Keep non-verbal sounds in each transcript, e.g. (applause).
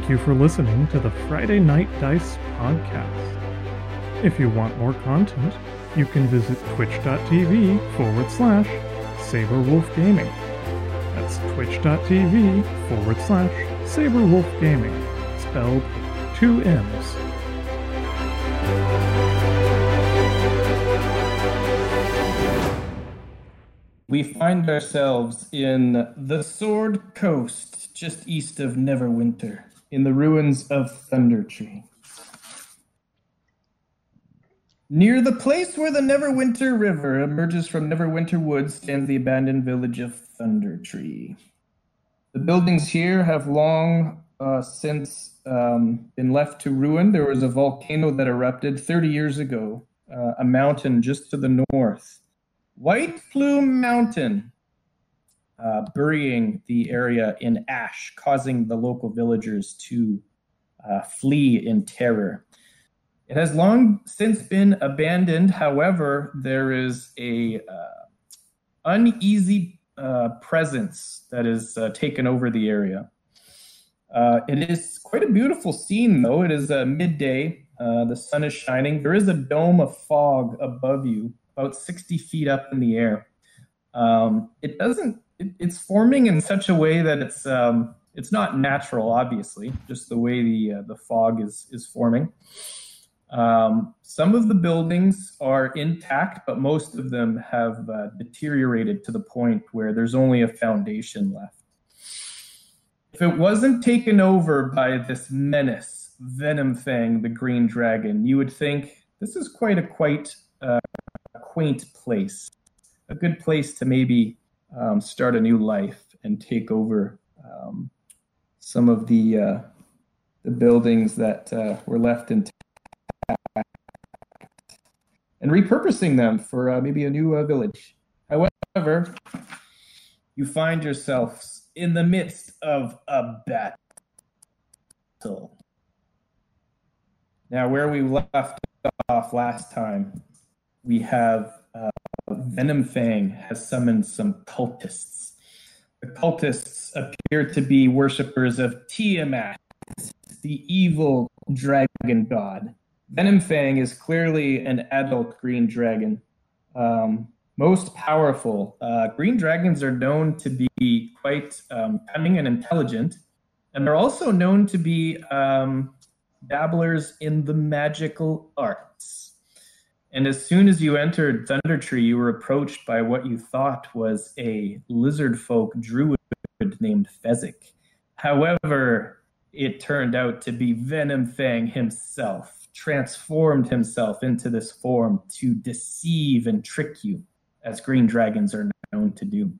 Thank you for listening to the Friday Night Dice podcast. If you want more content, you can visit twitch.tv forward slash Saberwolf Gaming. That's twitch.tv forward slash Saberwolf Gaming, spelled two M's. We find ourselves in the Sword Coast, just east of Neverwinter, in the ruins of Thundertree. Near the place where the Neverwinter River emerges from Neverwinter Woods stands the abandoned village of Thundertree. The buildings here have long uh, since um, been left to ruin. There was a volcano that erupted 30 years ago, uh, a mountain just to the north. White Plume Mountain, uh, burying the area in ash, causing the local villagers to uh, flee in terror. It has long since been abandoned. However, there is a uh, uneasy uh, presence that is uh, taken over the area. Uh, it is quite a beautiful scene, though. It is midday. The sun is shining. There is a dome of fog above you, about 60 feet up in the air. Um, it doesn't. It, it's forming in such a way that it's um, it's not natural, obviously, just the way the uh, the fog is is forming. Um, some of the buildings are intact, but most of them have uh, deteriorated to the point where there's only a foundation left. If it wasn't taken over by this menace, Venomfang, the Green Dragon, you would think this is quite a quite uh, quaint place, a good place to maybe um, start a new life and take over um, some of the uh, the buildings that uh, were left intact and repurposing them for uh, maybe a new uh, village. However, you find yourselves in the midst of a battle. Now, where we left off last time, we have uh, Venomfang has summoned some cultists. The cultists appear to be worshippers of Tiamat, the evil dragon god. Venomfang is clearly an adult green dragon. Um, most powerful. Uh, green dragons are known to be quite um, cunning and intelligent, and they're also known to be um, dabblers in the magical arts. And as soon as you entered Thundertree, you were approached by what you thought was a lizard folk druid named Fezzik. However, it turned out to be Venomfang himself, transformed himself into this form to deceive and trick you, as green dragons are known to do.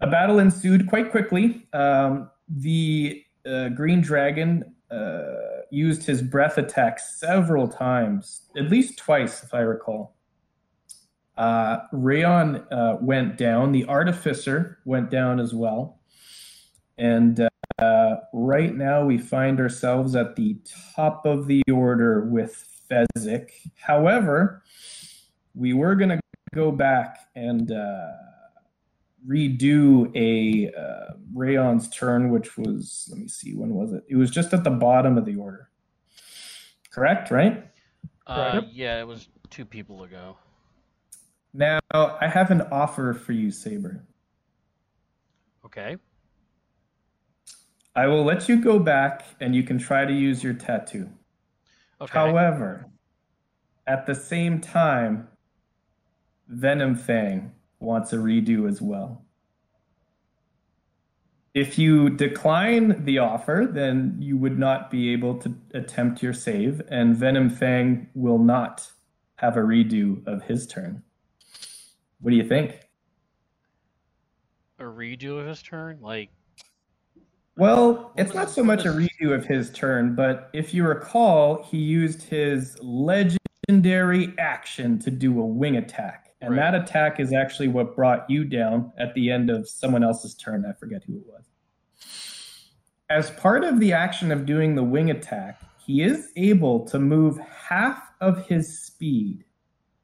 A battle ensued quite quickly. Um, the uh, green dragon uh, used his breath attack several times, at least twice, if I recall. Uh, Rayon uh, went down. The artificer went down as well. And uh, right now, we find ourselves at the top of the order with Fezzik. However, we were going to go back and uh, redo a uh, Rayon's turn, which was, let me see, when was it? It was just at the bottom of the order. Correct, right? Uh, yeah, it was two people ago. Now, I have an offer for you, Saber. Okay. I will let you go back and you can try to use your tattoo. Okay. However, at the same time, Venomfang wants a redo as well. If you decline the offer, then you would not be able to attempt your save, and Venomfang will not have a redo of his turn. What do you think? a redo of his turn? Like, Well, it's not so much a redo of his turn, but if you recall, he used his legendary action to do a wing attack. And Right. that attack is actually what brought you down at the end of someone else's turn. I forget who it was. As part of the action of doing the wing attack, he is able to move half of his speed.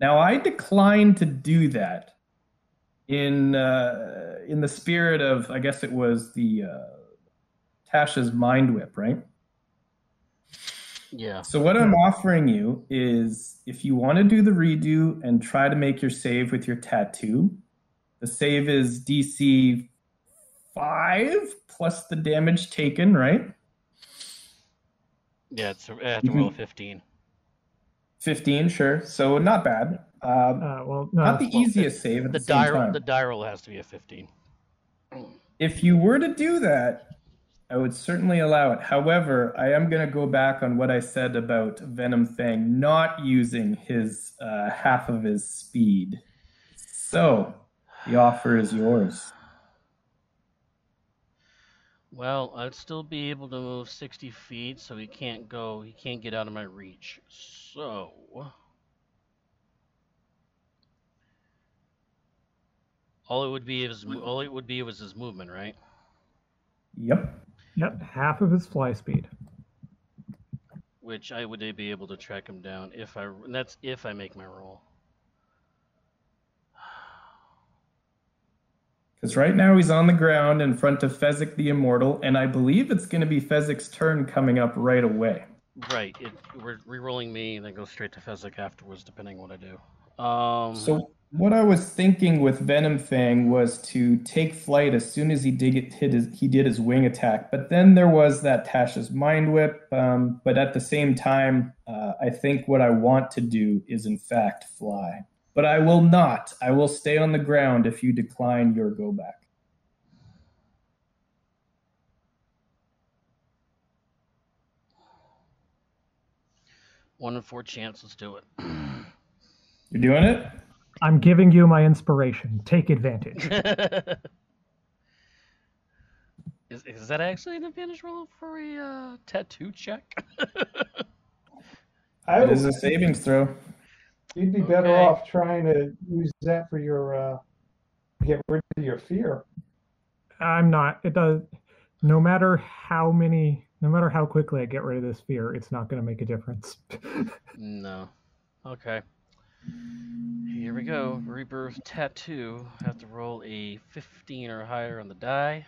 Now, I declined to do that in uh, in the spirit of, I guess it was the uh, Tasha's Mind Whip, right? Yeah. So what I'm offering you is if you want to do the redo and try to make your save with your tattoo, the save is DC five plus the damage taken, right? Yeah, it's I have to roll a 15. 15, sure. So not bad. Um, Uh, well, no, not the well, easiest save at The the, same die roll, time. the die roll has to be a 15. If you were to do that, I would certainly allow it. However, I am going to go back on what I said about Venomfang not using his uh, half of his speed. So the offer is yours. Well, I'd still be able to move 60 feet, so he can't go, he can't get out of my reach. So. All it would be is all it would be was his movement, right? Yep. Yep, half of his fly speed. Which I would be able to track him down if I. And that's if I make my roll. (sighs) Because right now he's on the ground in front of Fezzik the Immortal, and I believe it's going to be Fezzik's turn coming up right away. Right. It, we're re-rolling me, and then go straight to Fezzik afterwards, depending on what I do. Um. So what I was thinking with Venomfang was to take flight as soon as he did it, hit his, he did his wing attack. But then there was that Tasha's Mind Whip. Um, but at the same time, uh, I think what I want to do is in fact fly. But I will not. I will stay on the ground if you decline your go back. One in four chance. Let's do it. You're doing it? I'm giving you my inspiration. Take advantage. (laughs) is, is that actually an advantage roll for a uh, tattoo check? (laughs) I It is a savings throw. you'd be better Okay. off trying to use that for your uh, get rid of your fear. I'm not. It does. No matter how many, no matter how quickly I get rid of this fear, it's not going to make a difference. (laughs) no. Okay. Here we go. Rebirth tattoo. Have to roll a 15 or higher on the die.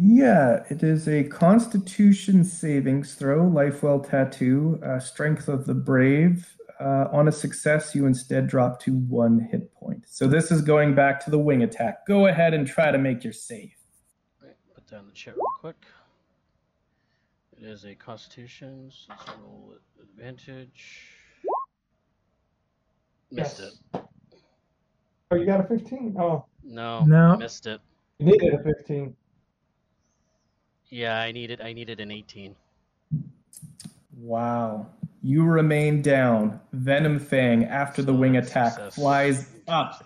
Yeah, it is a Constitution savings throw, Lifewell Tattoo, uh, Strength of the Brave. Uh, on a success, you instead drop to one hit point. So this is going back to the wing attack. Go ahead and try to make your save. Right, put down the chat real quick. It is a Constitution. So let's roll advantage. Missed Yes. it. Oh, you got a 15? Oh, No, No. missed it. you needed a 15. Yeah, I needed I needed an 18. Wow. You remain down. Venomfang, after the wing attack, success. flies up.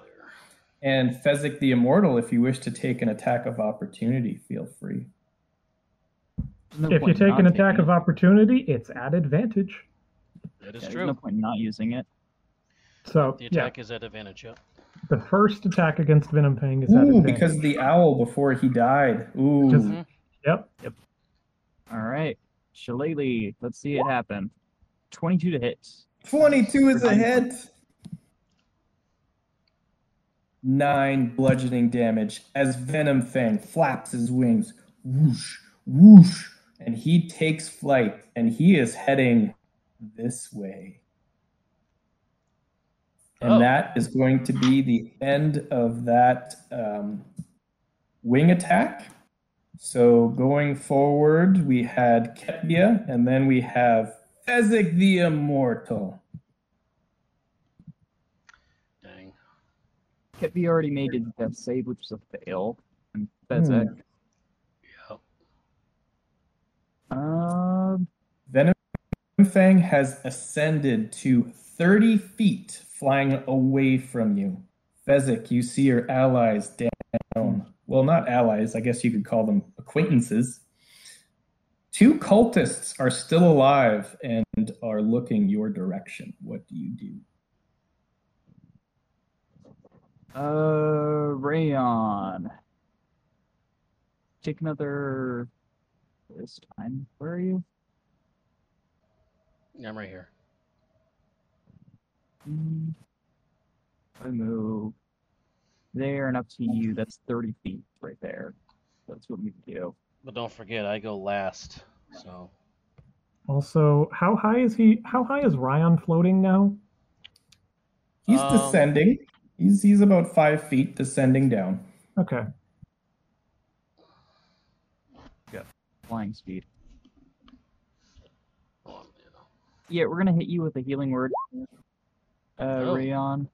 And Fezzik the Immortal, if you wish to take an attack of opportunity, feel free. No if you take an attack of opportunity, it's at advantage. That is Yeah, true. There's no point not using it. So The yeah, attack is at advantage, yep. the first attack against Venomfang is at Ooh, advantage. because of the owl before he died. Ooh. Just- Mhm. Yep. All right. Shillelagh, let's see it happen. 22 to hit. 22 is a hit. Nine bludgeoning damage as Venomfang flaps his wings. Whoosh, whoosh. And he takes flight and he is heading this way. And Oh. that is going to be the end of that um, wing attack. So going forward, we had Ketvia, and then we have Fezzik the Immortal. Dang. Ketby already made his death save, which was a fail. And Fezzik. Yep. Um, Venom Fang has ascended to 30 feet, flying away from you. Fezzik, you see your allies down. Well, not allies, I guess you could call them acquaintances. Two cultists are still alive and are looking your direction. What do you do? uh, Rayon. Take another. This time. Where are you? Yeah, I'm right here. I move there and up to you. That's 30 feet right there. That's what we do. But don't forget, I go last. So Also, how high is he? How high is Ryan floating now? He's Um, descending. He's he's about five feet descending down. Okay. Yeah. Flying speed. Yeah, we're gonna hit you with a healing word. Uh, Oh. Rayon.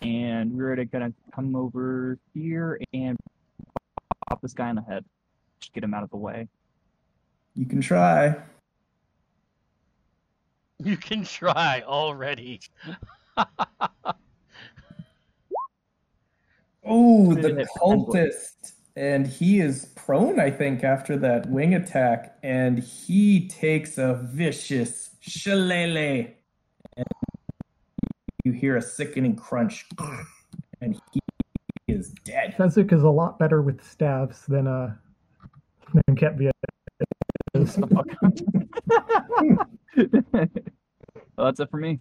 And we're gonna come over here and pop this guy in the head. Just get him out of the way. You can try. (laughs) you can try already. (laughs) Oh, the in at 10 foot. cultist. And he is prone, I think, after that wing attack. And he takes a vicious shillelagh. And you hear a sickening crunch. And he is dead. Fezzik is a lot better with staves than uh than Ketvia is. (laughs) well, that's it for me.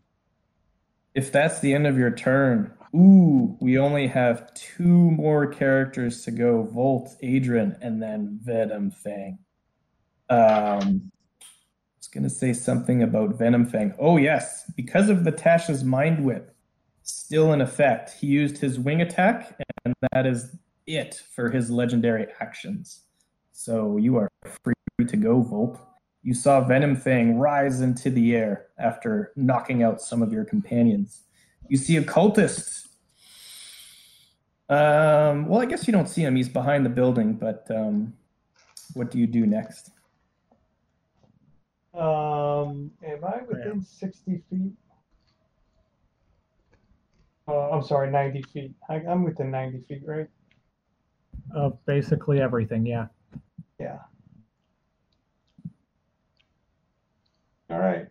If that's the end of your turn, ooh, we only have two more characters to go Volt, Adrian, and then Venomfang. Um, I was going to say something about Venomfang. Oh, yes, because of the Tasha's Mind Whip still in effect, he used his wing attack, and that is it for his legendary actions. So you are free to go, Volp. You saw Venomfang rise into the air after knocking out some of your companions. You see a cultist. Um, well, I guess you don't see him. He's behind the building, but um, what do you do next? Um, am I within 60 feet? Uh, I'm sorry, 90 feet. I, I'm within 90 feet, right? Of basically everything, yeah. Yeah. All right.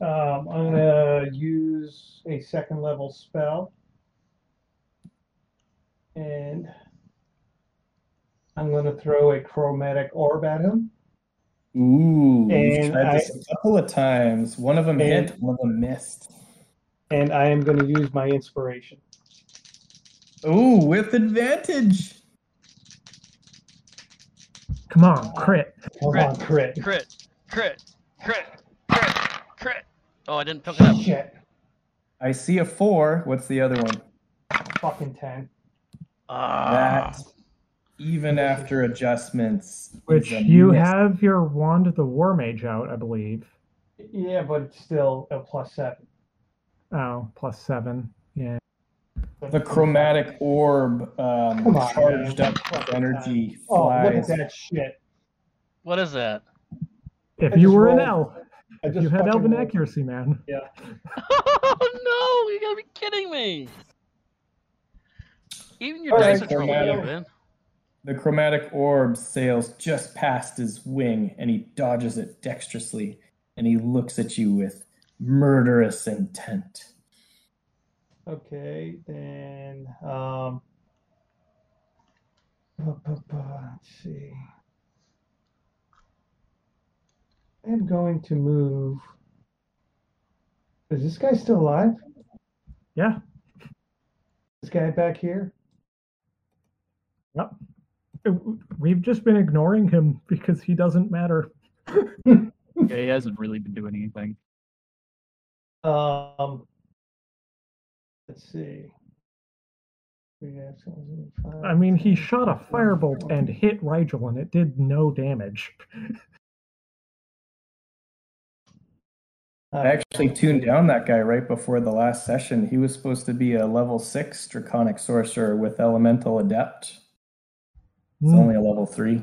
Um, I'm gonna use a second level spell. And I'm gonna throw a chromatic orb at him. Ooh, we've And tried this I- a couple of times. One of them And- hit, one of them missed. And I am gonna use my inspiration. Ooh, with advantage. Come on, crit. Come on, crit. Crit, crit, crit, crit, crit. Oh, I didn't pick it up. Shit. I see a four. What's the other one? Fucking 10. Ah, That, even after adjustments, Which you miss. have your wand of the war mage out, I believe. Yeah, but it's still a plus seven. Oh, plus seven. Yeah. The chromatic orb um, on, charged man. up with energy Oh, look at that shit. what is that? If I you just were an rolled- elf, if you had fucking elven rolled. accuracy, man. (laughs) Yeah. oh no! You gotta be kidding me. Even your All dice right, are trolling you, man. The chromatic orb sails just past his wing and he dodges it dexterously and he looks at you with murderous intent. Okay, then um bu- bu- bu- let's see. I'm going to move. Is this guy still alive? Yeah. This guy back here? Yep. We've just been ignoring him because he doesn't matter. Yeah, he hasn't really been doing anything. Um let's see. Three actions, five, I mean, he shot a firebolt and hit Rigel, and it did no damage. I actually tuned down that guy right before the last session. He was supposed to be a level six draconic sorcerer with elemental adept. It's Hmm. only a level three.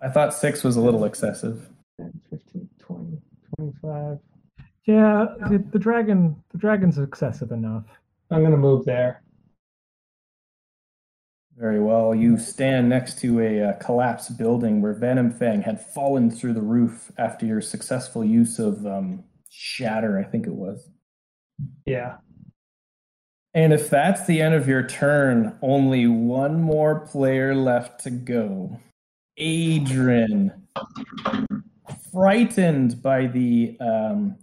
I thought six was a little excessive. 10, 15, 20, 25. Yeah, the, the dragon, the dragon's excessive enough. I'm gonna move there. Very well. You stand next to a uh, collapsed building where Venomfang had fallen through the roof after your successful use of um, Shatter, I think it was. Yeah. And if that's the end of your turn, only one more player left to go. Adrian, frightened by the um,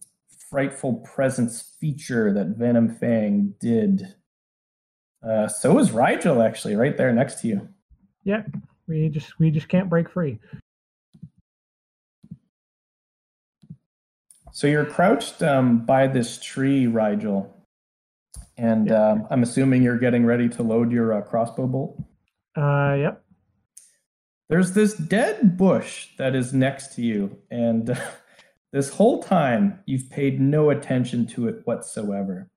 frightful presence feature that Venom Fang did, Uh, so is Rigel actually, right there next to you. Yeah, we just we just can't break free. So you're crouched um, by this tree, Rigel, and um, I'm assuming you're getting ready to load your uh, crossbow bolt. Uh, yep. There's this dead bush that is next to you, and (laughs) this whole time you've paid no attention to it whatsoever.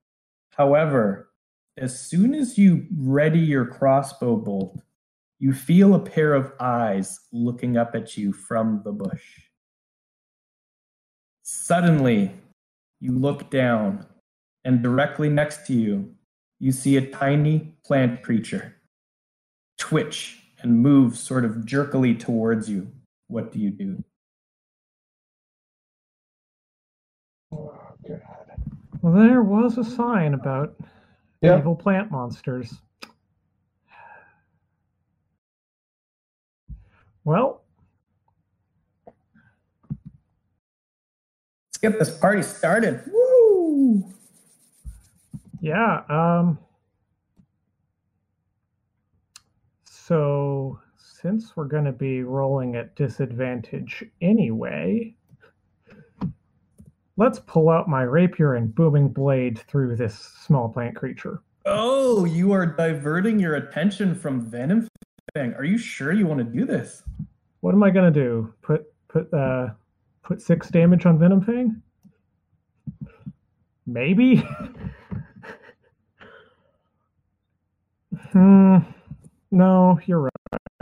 However, as soon as you ready your crossbow bolt, you feel a pair of eyes looking up at you from the bush. Suddenly, you look down, and directly next to you, you see a tiny plant creature twitch and move sort of jerkily towards you. What do you do? Oh, God. Well, there was a sign about Yep. evil plant monsters. Well, Let's get this party started. Woo! Yeah. Um. So, since we're going to be rolling at disadvantage anyway, let's pull out my rapier and booming blade through this small plant creature. Oh, you are diverting your attention from Venom Fang. Are you sure you want to do this? What am I gonna do? Put put uh put six damage on Venomfang? Maybe. (laughs) hmm. No, you're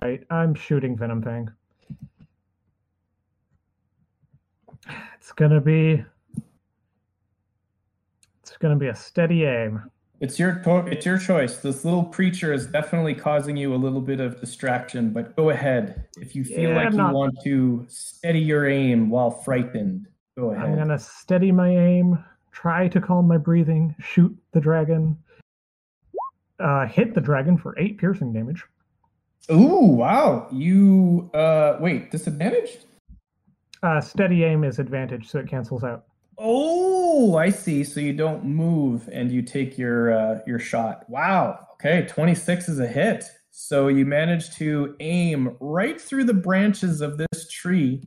right. I'm shooting Venomfang. It's gonna be. It's gonna be a steady aim. It's your to- it's your choice. This little creature is definitely causing you a little bit of distraction, but go ahead. If you feel Yeah, like I'm you not- want to steady your aim while frightened, go ahead. I'm gonna steady my aim, try to calm my breathing, shoot the dragon, uh, hit the dragon for eight piercing damage. Ooh, wow. You uh wait, disadvantage? Uh, steady aim is advantage, so it cancels out. Oh, I see. So you don't move and you take your uh, your shot. Wow. Okay, 26 is a hit. So you manage to aim right through the branches of this tree,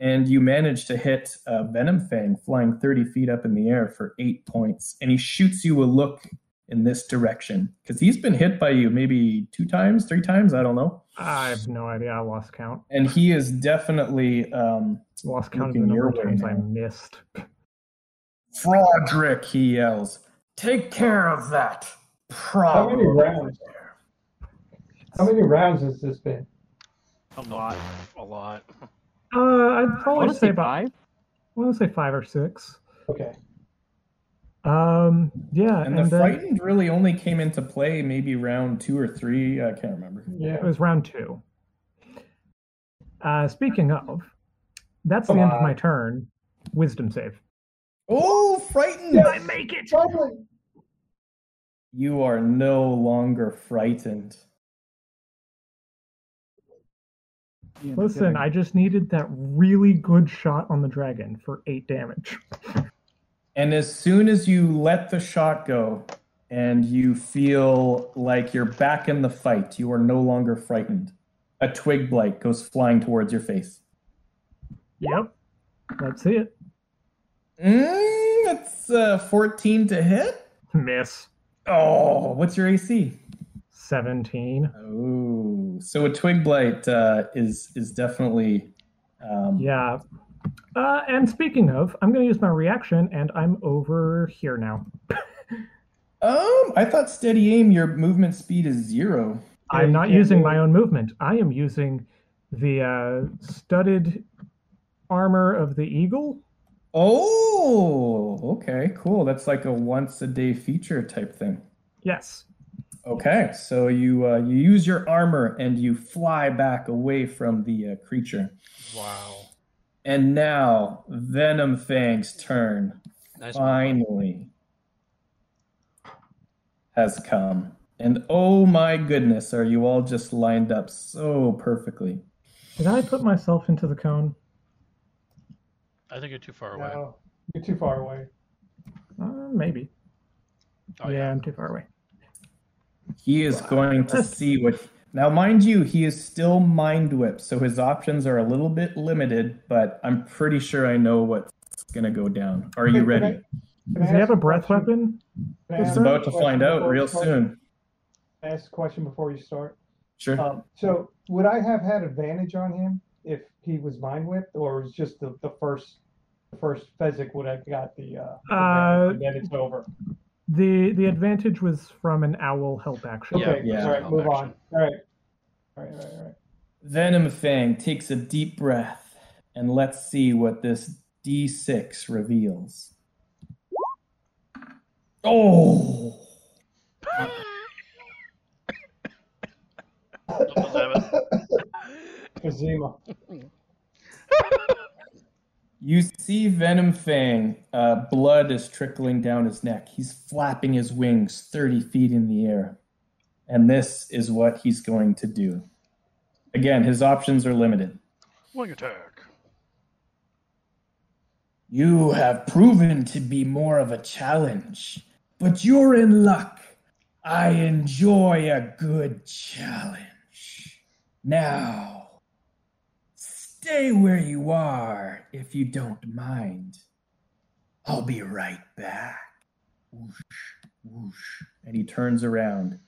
and you manage to hit uh, Venomfang flying 30 feet up in the air for eight points. And he shoots you a look in this direction because he's been hit by you maybe two times, three times. I don't know. I have no idea. I lost count. And he is definitely um, Lost count of the number of your way times I missed. Frodrick, he yells. Take care of that. How many rounds? How many rounds has this been? A lot. A lot. Uh, I'd probably want to say say five. I want to say five or six. Okay. Um, yeah, And, and, the then frightened really only came into play maybe round two or three. I can't remember. Yeah, it was round two. Uh, speaking of, that's Come the end of my turn. Wisdom save. Oh, frightened! Yes! make it. Finally! You are no longer frightened. Listen. I just needed that really good shot on the dragon for eight damage. (laughs) And as soon as you let the shot go and you feel like you're back in the fight, you are no longer frightened. A twig blight goes flying towards your face. Yep. Let's see it. Mm, that's uh, 14 to hit. Miss. Oh, what's your AC? 17. Oh, so a twig blight uh, is is definitely um, Yeah. Uh, and speaking of, I'm going to use my reaction, and I'm over here now. Um, I thought steady aim. Your movement speed is zero. I'm not using do my own movement. I am using the uh, studded armor of the eagle. Oh, okay, cool. That's like a once a day feature type thing. Yes. Okay, so you uh, you use your armor and you fly back away from the uh, creature. Wow. And now Venomfang's turn Nice. finally has come. And oh my goodness, are you all just lined up so perfectly? Did I put myself into the cone? I think you're too far away. No, you're too far away. Uh, maybe. Oh, yeah, I'm too far away. He is going to see what. Now, mind you, he is still mind whipped, so his options are a little bit limited. But I'm pretty sure I know what's going to go down. Are you Can I- ready? Can Does he have a breath question? weapon? Can I He's about to find out real start? soon. Can I Ask a question before you start. Sure. Um, so would I have had advantage on him if he was mind whipped, or was just the, the first the first Fezzik would have got the uh, Uh, advantage and then it's over? The the advantage was from an owl help action. Yeah, Okay, yeah. all right, move action. on. All right, all right, all right, all right. Venomfang takes a deep breath and let's see what this D6 reveals. Oh! Double seven. (laughs) Kazima. (laughs) You see Venomfang, uh, blood is trickling down his neck. He's flapping his wings 30 feet in the air. And this is what he's going to do. Again, his options are limited. Wing attack. You have proven to be more of a challenge, but you're in luck. I enjoy a good challenge. Now, stay where you are if you don't mind. I'll be right back. Whoosh, whoosh. And he turns around,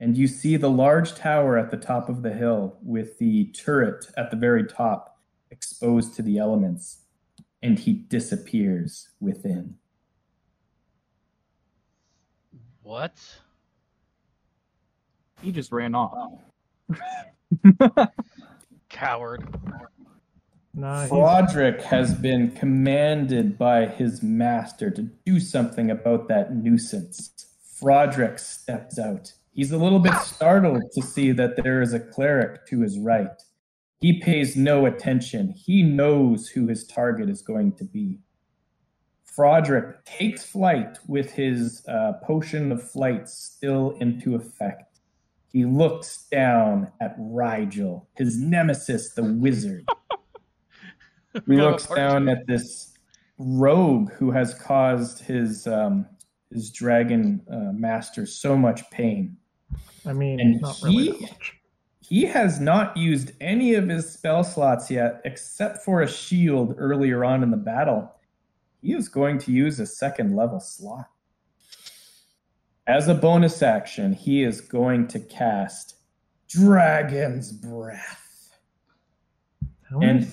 and you see the large tower at the top of the hill with the turret at the very top exposed to the elements and he disappears within. What? He just ran off. (laughs) Coward. Nah, he's, Broderick has been commanded by his master to do something about that nuisance. Frodrick steps out. He's a little bit startled to see that there is a cleric to his right. He pays no attention. He knows who his target is going to be. Frodrick takes flight with his uh, potion of flight still into effect. He looks down at Rigel, his nemesis, the wizard. He Got looks down at this rogue who has caused his um, his dragon uh, master so much pain. I mean, and not really he-. He has not used any of his spell slots yet, except for a shield earlier on in the battle. He is going to use a second level slot. As a bonus action, he is going to cast Dragon's Breath. And-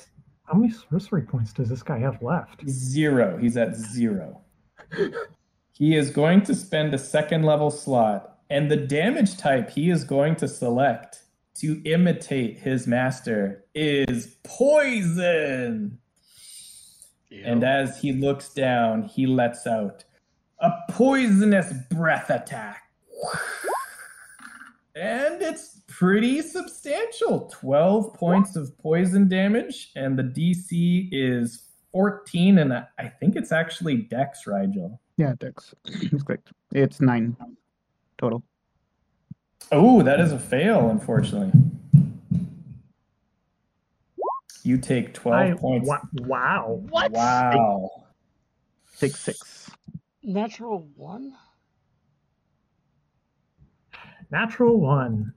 how many sorcery points does this guy have left? Zero. He's at zero. (laughs) he is going to spend a second level slot, and the damage type he is going to select to imitate his master is poison. Ew. And as he looks down, he lets out a poisonous breath attack. And it's pretty substantial 12 points of poison damage, and the DC is 14, and I I think it's actually Dex, Rigel. Yeah, Dex. It's correct. It's nine total. Oh, that is a fail, unfortunately. You take 12 I, points. wa- wow. what? Wow. Take six. Natural one? Natural one.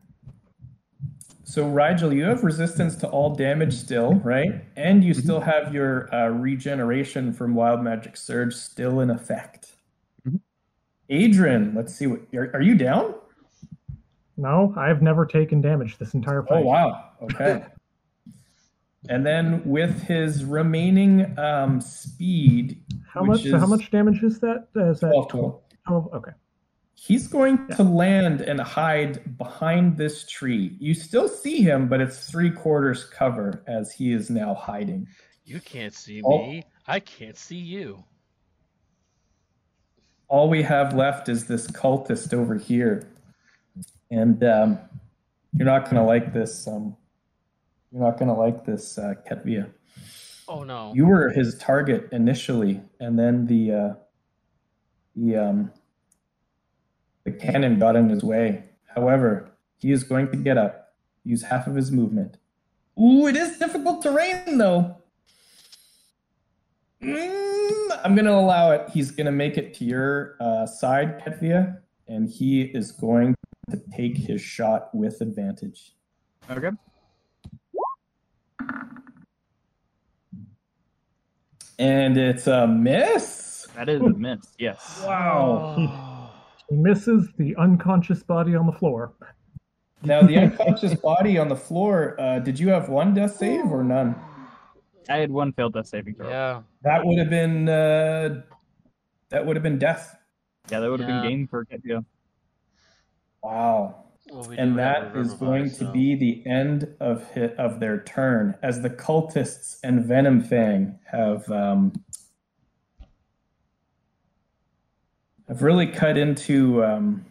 So, Rigel, you have resistance to all damage still, right? And you still have your uh, regeneration from Wild Magic Surge still in effect. Mhm. Adrian, let's see what. Are, are you down? No, I've never taken damage this entire fight. Oh, wow. Okay. (laughs) and then with his remaining um, speed, How much? so how is much damage is that? Uh, Is that 12 total. 12? Okay. He's going to land and hide behind this tree. You still see him, but it's three quarters cover as he is now hiding. You can't see Oh. me. I can't see you. All we have left is this cultist over here, and um, you're not going to like this. Um, you're not going to like this, uh, Ketvia. Oh no. You were his target initially, and then the uh, the um, the cannon got in his way. However, he is going to get up, use half of his movement. Ooh, it is difficult terrain though. Mm, I'm going to allow it. He's going to make it to your uh, side, Ketvia, and he is going to take his shot with advantage. Okay. And it's a miss. That is a miss. Yes. Wow. (laughs) (laughs) He misses the unconscious body on the floor. Now the unconscious body on the floor. Uh, did you have one death save or none? I had one failed death saving throw. Yeah. That would have been uh, that would have been death. Yeah, that would have Yeah. been game for yeah. Wow. Well, we and that is have that a is Revivify, going to be the end of hit of their turn as the cultists and Venomfang have um, have really cut into um,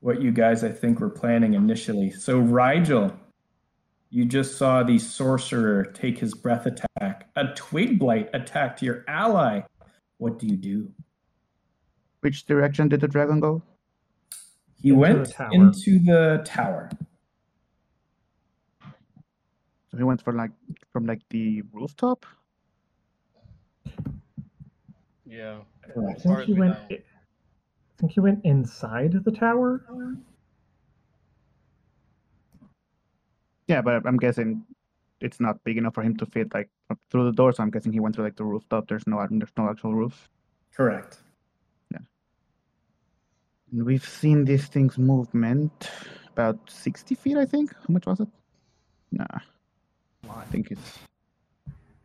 what you guys I think were planning initially. So Rigel, you just saw the sorcerer take his breath attack. A twig blight attacked your ally. What do you do? Which direction did the dragon go? He Into went the into the tower. So he went for like from like the rooftop. Yeah. I think Far he went. I think he went inside the tower. Yeah, but I'm guessing it's not big enough for him to fit like up through the door. So I'm guessing he went through like the rooftop. There's no um, there's no actual roof. Correct. Yeah. And we've seen these things movement about 60 feet, I think. How much was it? Nah. I think it's?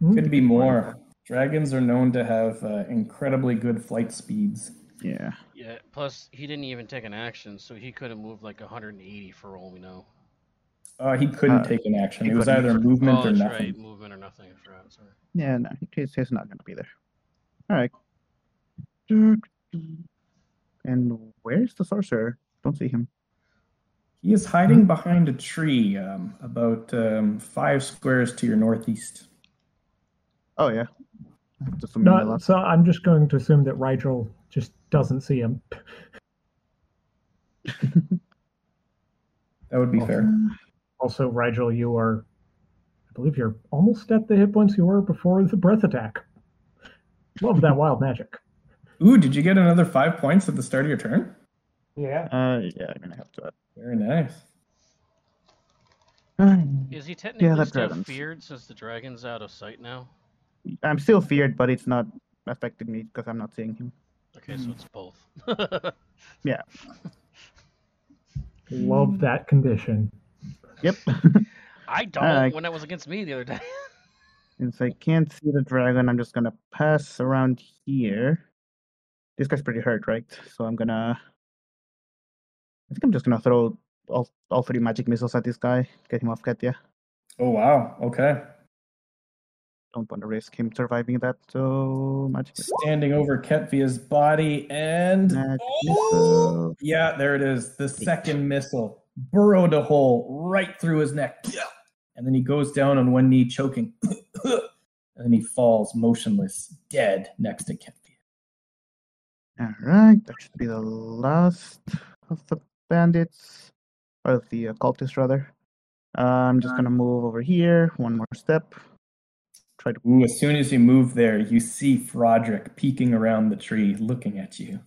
Could be more. Dragons are known to have uh, incredibly good flight speeds. yeah. Yeah. Plus, he didn't even take an action, so he could have moved like 180 for all we know. Uh, he couldn't Uh, take an action. It was couldn't. either movement oh, or that's nothing. right. Movement or nothing. I forgot. Sorry. Yeah, no, he's, he's not going to be there. All right. And where's the sorcerer? Don't see him. He is hiding behind a tree um, about um, five squares to your northeast. Oh, yeah. Just a No, left. so I'm just going to assume that Rigel just doesn't see him. That would be fair. Also, Rigel, you are, I believe you're almost at the hit points you were before the breath attack. Love that wild magic. (laughs) Ooh, did you get another five points at the start of your turn? Yeah. Uh, yeah, I'm going to have to. Very nice. Is he technically that still dragon's- feared since the dragon's out of sight now? I'm still feared, but it's not affecting me because I'm not seeing him. Okay, so hmm. it's both. (laughs) (laughs) Yeah. Love that condition. Yep. (laughs) I don't. Alright. when that was against me the other day. Since I can't see the dragon, I'm just gonna pass around here. This guy's pretty hurt, right? So I'm gonna. I think I'm just gonna throw all, all three magic missiles at this guy, get him off Katya. Oh, wow. Okay. Don't want to risk him surviving that. So magic missile. Standing over Ketvia's body and. Oh! Yeah, there it is. The second missile burrowed a hole right through his neck. And then he goes down on one knee, choking. (coughs) and then he falls motionless, dead next to Ketvia. All right, that should be the last of the bandits, or of the cultists rather. Uh, I'm just gonna move over here one more step. Try to. Ooh, as soon as you move there, you see Frodrick peeking around the tree, looking at you.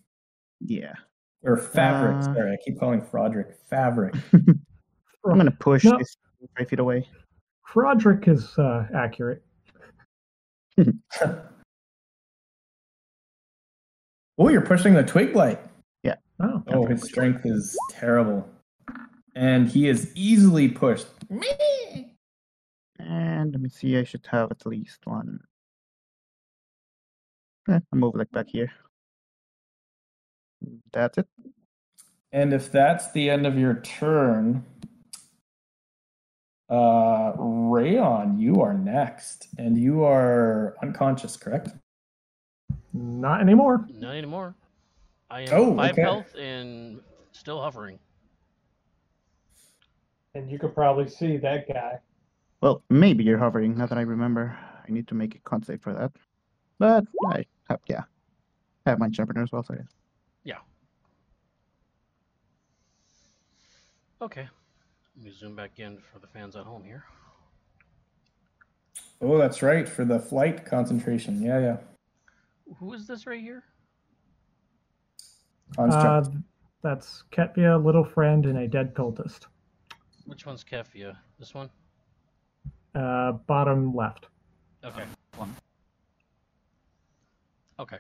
Yeah. Or Fabric, Uh. sorry, I keep calling Frodrick Fabric. (laughs) I'm gonna push No. this five feet away. Frodrick is uh, accurate. (laughs) (laughs) oh, you're pushing the twig blight. Oh, Oh, his strength is terrible. And he is easily pushed. And let me see, I should have at least one. Okay, I'll move like back here. That's it. And if that's the end of your turn, uh, Rayon, you are next, and you are unconscious, correct? not anymore. Not anymore. I am Oh, five okay. health and still hovering. And you could probably see that guy. Well, maybe you're hovering, now that I remember. I need to make a con save for that. But I have, yeah. I have my sharpener as well, so yeah. Okay. Let me zoom back in for the fans at home here. Oh, that's right, for the flight concentration. Yeah, yeah. Who is this right here? Construct. Uh, That's Ketvia, Little Friend, and a dead cultist. Which one's Ketvia? This one? Uh, bottom left. Okay. One. Okay.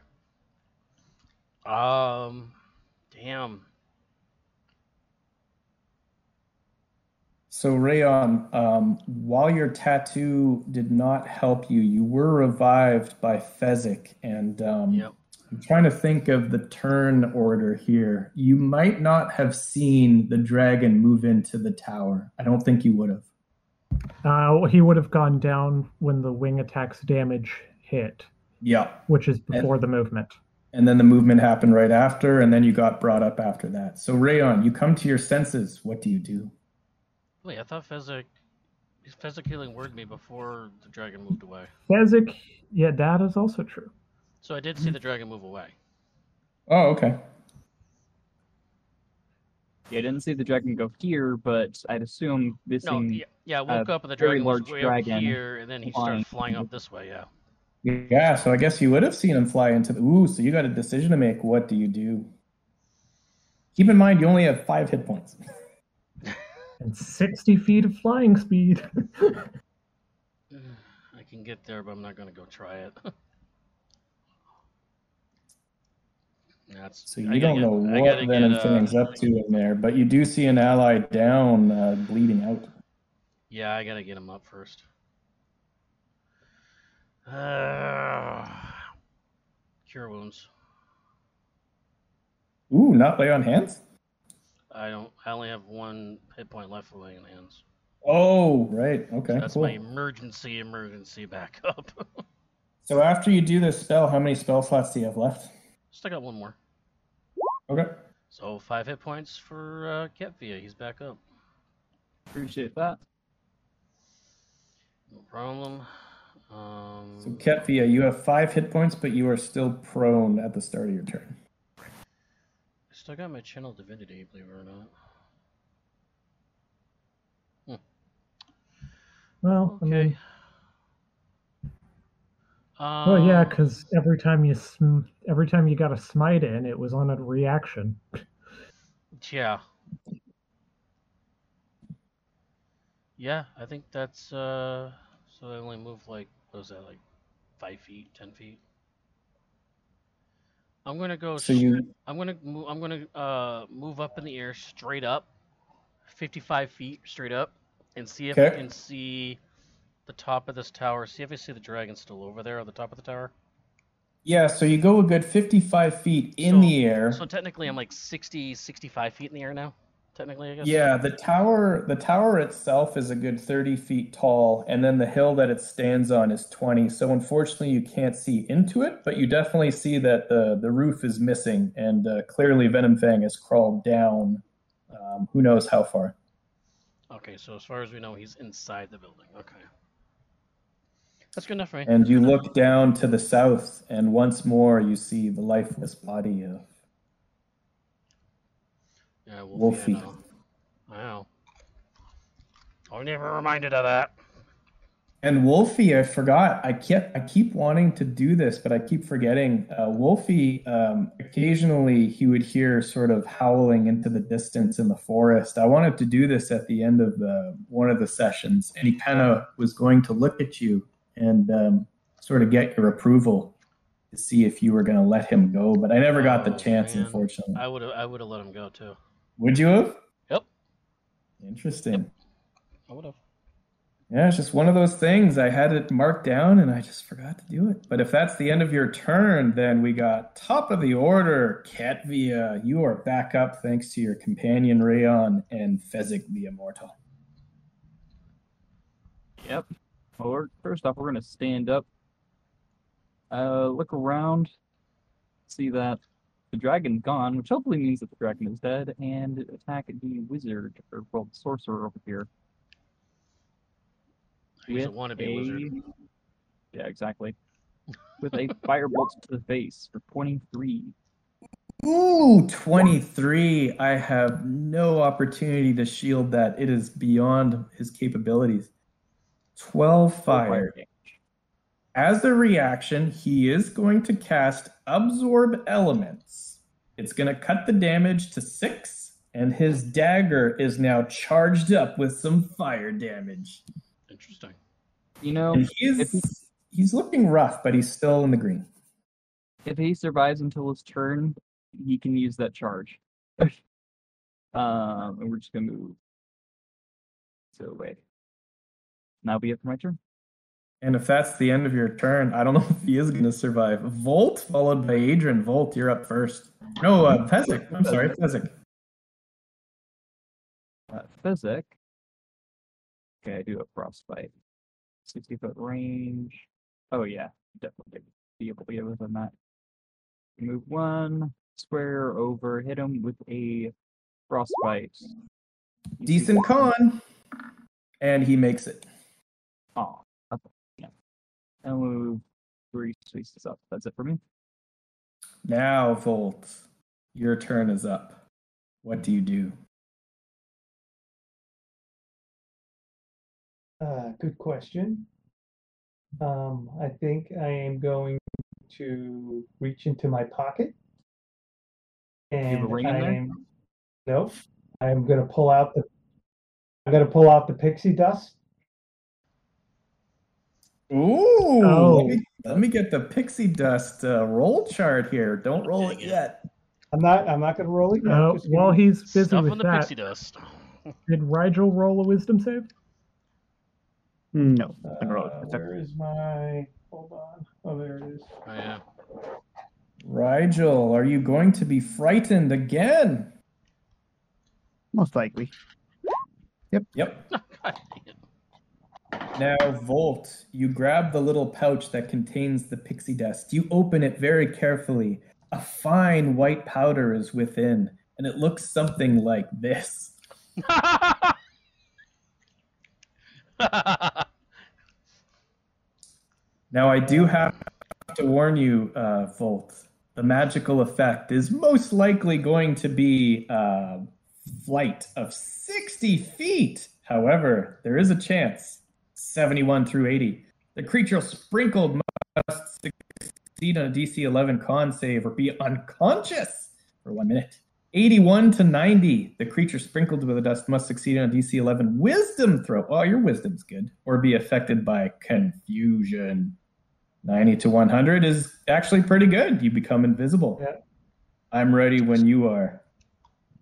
Um, damn. So Rayon, um, while your tattoo did not help you, you were revived by Fezzik, and um, Yep. I'm trying to think of the turn order here. You might not have seen the dragon move into the tower. I don't think you would have. Uh, he would have gone down when the wing attack's damage hit, Yeah. which is before the movement. And then the movement happened right after, and then you got brought up after that. So Rayon, you come to your senses. What do you do? Wait, I thought Fezzik. Fezzik healing word me before the dragon moved away. Fezzik, yeah, that is also true. So I did see the dragon move away. Oh, okay. Yeah, I didn't see the dragon go here, but I'd assume this No, thing. yeah, yeah, I woke up and the very dragon was large way dragon up here, and then he flying. started flying up this way. Yeah. Yeah, so I guess you would have seen him fly into the. Ooh, so you got a decision to make. What do you do? Keep in mind, you only have five hit points. (laughs) And 60 feet of flying speed. (laughs) (sighs) I can get there, but I'm not gonna go try it. (laughs) That's So you don't get- know what gotta Venom get, uh, Fang's up to in there, but you do see an ally down, uh, bleeding out. Yeah, I gotta get him up first. Uh, (sighs) cure wounds. Ooh, not lay on hands. I don't. I only have one hit point left for laying hands. Oh, right. Okay, That's cool. my emergency, emergency backup. (laughs) So after you do this spell, how many spell slots do you have left? Still got one more. Okay. So five hit points for uh, Ketvia. He's back up. Appreciate that. No problem. Um, So Ketvia, you have five hit points, but you are still prone at the start of your turn. I still got my channel divinity, believe it or not. well, I Okay. mean, Um, well, yeah, because every time you sm- every time you got a smite in, it was on a reaction. Yeah. Yeah, I think that's uh. So they only move like what was that like, five feet, ten feet. I'm gonna go. So sh- you I'm gonna move. I'm gonna uh move up in the air straight up, 55 feet straight up, and see if I can see the top of this tower. See if I see the dragon still over there on the top of the tower. yeah, so you go a good 55 feet in So- the air. So technically, I'm like 60, 65 feet in the air now. Technically, I guess. Yeah, the tower the tower itself is a good 30 feet tall, and then the hill that it stands on is 20. So unfortunately, you can't see into it, but you definitely see that the the roof is missing, and uh, clearly Venomfang has crawled down. Um, who knows how far? Okay, so as far as we know, he's inside the building. Okay. That's good enough for me. And you look down to the south, and once more you see the lifeless body of Yeah, Wolfie. I know. I know. I was never reminded of that. And Wolfie, I forgot. I kept I keep wanting to do this, but I keep forgetting. Uh, Wolfie, um, occasionally he would hear sort of howling into the distance in the forest. I wanted to do this at the end of the one of the sessions, and he kind of was going to look at you and um, sort of get your approval to see if you were going to let him go. But I never got the Oh, chance, man. unfortunately. I would have. I would have let him go too. Would you have? Yep. Interesting. I would have. Yeah, it's just one of those things. I had it marked down and I just forgot to do it. But if that's the end of your turn, then we got top of the order, Ketvia. You are back up thanks to your companion Rayon and Fezzik the Immortal. Yep. Well, we're, first off, we're gonna stand up, uh, look around, see that the dragon's gone, which hopefully means that the dragon is dead, and attack the wizard or well, the sorcerer over here. He's a with wannabe wizard. Yeah, exactly. With a (laughs) firebolt to the face for twenty-three. Ooh, 23. I have no opportunity to shield that. It is beyond his capabilities. 12 fire. damage. As a reaction, he is going to cast Absorb Elements. It's going to cut the damage to six, and his dagger is now charged up with some fire damage. Interesting. You know, And he's if he- he's looking rough, but he's still in the green. if he survives until his turn, he can use that charge. (laughs) um, and we're just gonna move. So wait. Now be it for my turn. And if that's the end of your turn, I don't know (laughs) if he is going to survive. Volt, followed by Adrian. Volt, you're up first. No, uh, Fezzik. I'm sorry, Fezzik. Uh, Fezzik. Okay, I do a frostbite. 60 foot range. Oh, yeah, definitely be able to get within that. Move one square over, hit him with a frostbite. Decent con. And he makes it. Oh, okay, yeah. And we'll move three spaces up. That's it for me. Now, Volt, your turn is up. What do you do? Uh, good question. Um, I think I am going to reach into my pocket. have a And ring in I there? am, nope. I'm gonna pull out the, I'm gonna pull out the pixie dust. Ooh, Oh. let, me, let me get the pixie dust uh, roll chart here. Don't roll it yet. I'm not, I'm not gonna roll it yet. Uh, while he's busy Stuff with on the that, pixie dust. (laughs) did Rigel roll a wisdom save? No. didn't roll. Uh, where is my, hold on, oh, there it is. Oh, yeah. Rigel, are you going to be frightened again? Most likely. Yep. God dang it. Now, Volt, you grab the little pouch that contains the pixie dust. You open it very carefully. A fine white powder is within, and it looks something like this. (laughs) Now, I do have to warn you, uh, Volt. The magical effect is most likely going to be uh, flight of 60 feet. However, there is a chance 71 through 80. The creature sprinkled must succeed on a DC 11 con save or be unconscious for one minute. 81 to 90. The creature sprinkled with the dust must succeed on a DC 11 wisdom throw. Oh, your wisdom's good. Or be affected by confusion. 90 to 100 is actually pretty good. You become invisible. Yeah. I'm ready when you are.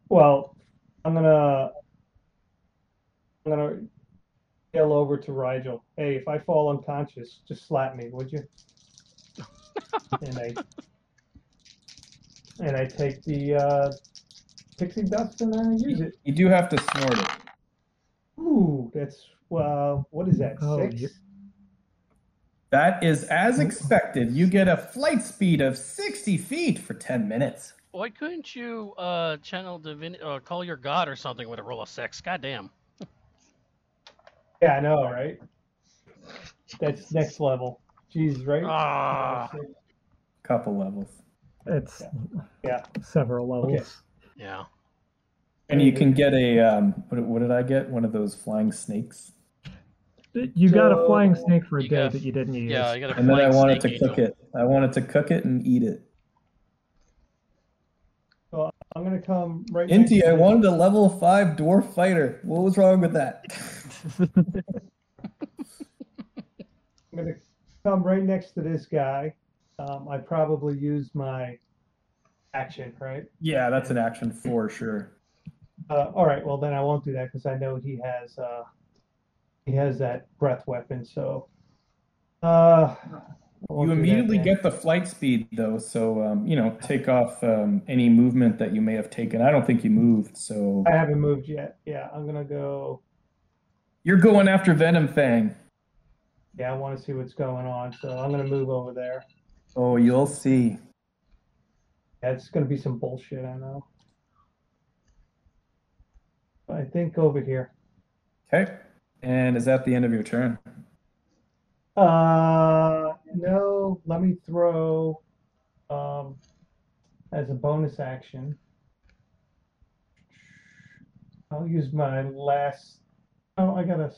Well, I'm gonna, I'm gonna yell over to Rigel. Hey, if I fall unconscious, just slap me, would you? (laughs) and I, and I take the uh, pixie dust and I use it. You do have to snort it. Ooh, that's well, what is that? Oh, six? you- That is as expected. You get a flight speed of 60 feet for 10 minutes. Why couldn't you uh, channel divin- uh, call your god or something with a roll of six? God damn. Yeah, I know, right? That's next level. Jeez, right? Ah. Couple levels. It's Yeah. several levels. Yeah. And you can get a, um, what, what did I get? One of those flying snakes. You got a flying snake for a You day got- that you didn't use. Yeah, I got a And then I flying wanted to snake cook it. I wanted to cook it and eat it. I'm gonna come right. Inti, I wanted a level 5 dwarf fighter. What was wrong with that? (laughs) I'm gonna come right next to this guy. Um, I probably use my action, right? yeah, that's an action for sure. Uh, all right, well then I won't do that because I know he has uh, he has that breath weapon. So uh, You do that immediately get the flight speed, though, so, um, you know, take off um, any movement that you may have taken. I don't think you moved, so. I haven't moved yet. Yeah, I'm gonna go. You're going after Venomfang. Yeah, I want to see what's going on, so I'm gonna move over there. Oh, you'll see. It's gonna be some bullshit, I know. I think over here. Okay. And is that the end of your turn? Uh, no, let me throw, um, as a bonus action. I'll use my last, oh, I gotta,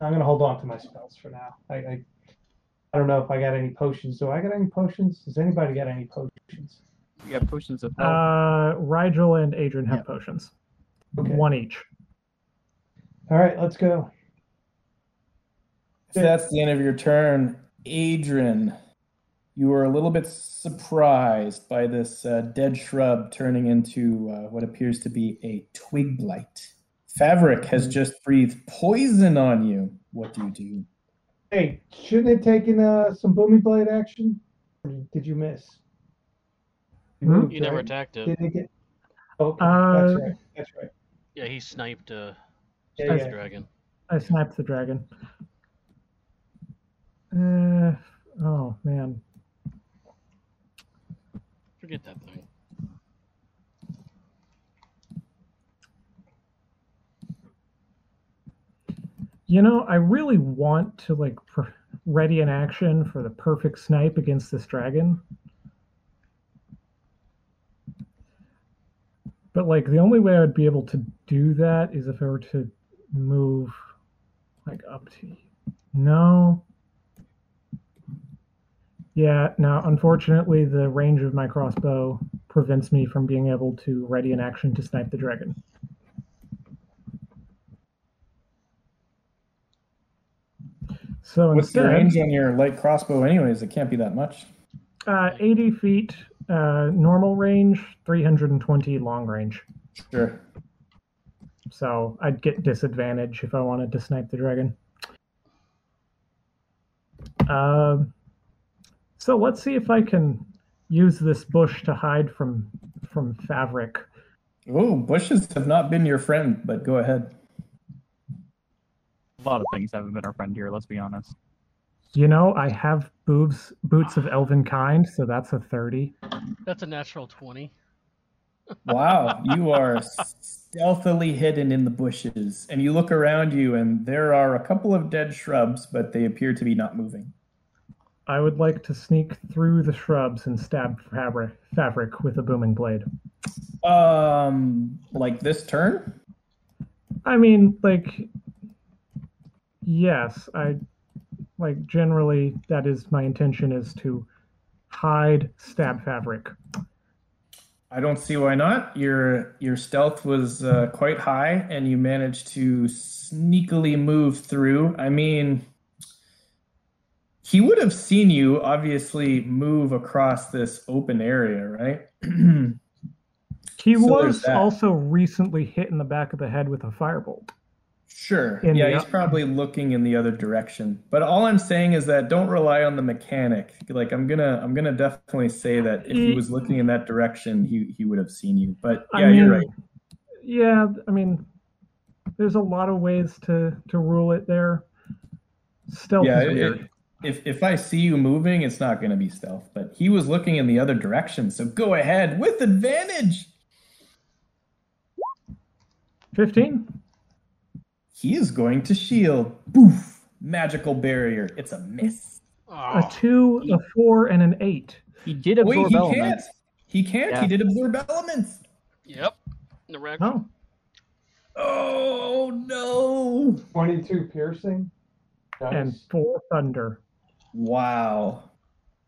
I'm gonna hold on to my spells for now. I, I, I don't know if I got any potions. Do I got any potions? Does anybody got any potions? We got potions of health. Uh, Rigel and Adrian have Yeah. potions, Okay. one each. All right, let's go. If that's the end of your turn, Adrian, you are a little bit surprised by this uh, dead shrub turning into uh, what appears to be a twig blight. Fabric has just breathed poison on you. What do you do? Hey, shouldn't it taken uh, some booming blade action? Or did you miss? You Hmm? moved, You never right? attacked it. Did it get? Okay, Uh, that's right. That's right. Yeah, he sniped uh, Yeah, sniped yeah. dragon. I sniped the dragon. Uh, oh man. Forget that thing. You know, I really want to like pr- ready an action for the perfect snipe against this dragon. But like the only way I would be able to do that is if I were to move like up to no. Yeah, now unfortunately the range of my crossbow prevents me from being able to ready an action to snipe the dragon. So What's the range on your light crossbow, anyways? It can't be that much. uh, 80 feet uh, normal range, 320 long range. Sure. So I'd get disadvantage if I wanted to snipe the dragon. Um, so let's see if I can use this bush to hide from from Favric. Oh, bushes have not been your friend, but go ahead. A lot of things haven't been our friend here, let's be honest. You know, I have boobs boots of elven kind, so that's a 30. That's a natural 20. (laughs) Wow, you are stealthily hidden in the bushes, and you look around you, and there are a couple of dead shrubs, but they appear to be not moving. I would like to sneak through the shrubs and stab Fabric, Favric with a booming blade. Um, like this turn? I mean, like, yes, I like generally that is my intention is to hide stab fabric. I don't see why not. Your your stealth was uh, quite high, and you managed to sneakily move through. I mean, he would have seen you obviously move across this open area, right? (clears throat) He So was also recently hit in the back of the head with a firebolt. Sure. In yeah, the- he's probably looking in the other direction. But all I'm saying is that don't rely on the mechanic. Like I'm gonna I'm gonna definitely say that if he was looking in that direction, he he would have seen you. But I yeah, mean, you're right. Yeah, I mean, there's a lot of ways to to rule it there. Stealth Yeah, is it- weird. If if I see you moving, it's not gonna be stealth. But he was looking in the other direction, so go ahead with advantage. Fifteen. He is going to shield. Boof! Magical barrier. It's a miss. A two, a four, and an eight. He did Wait, absorb he elements. can't. He can't. Yeah. He did absorb elements. yep. The wreck. Oh, Oh no! 22 piercing. Nice. and four thunder. Wow.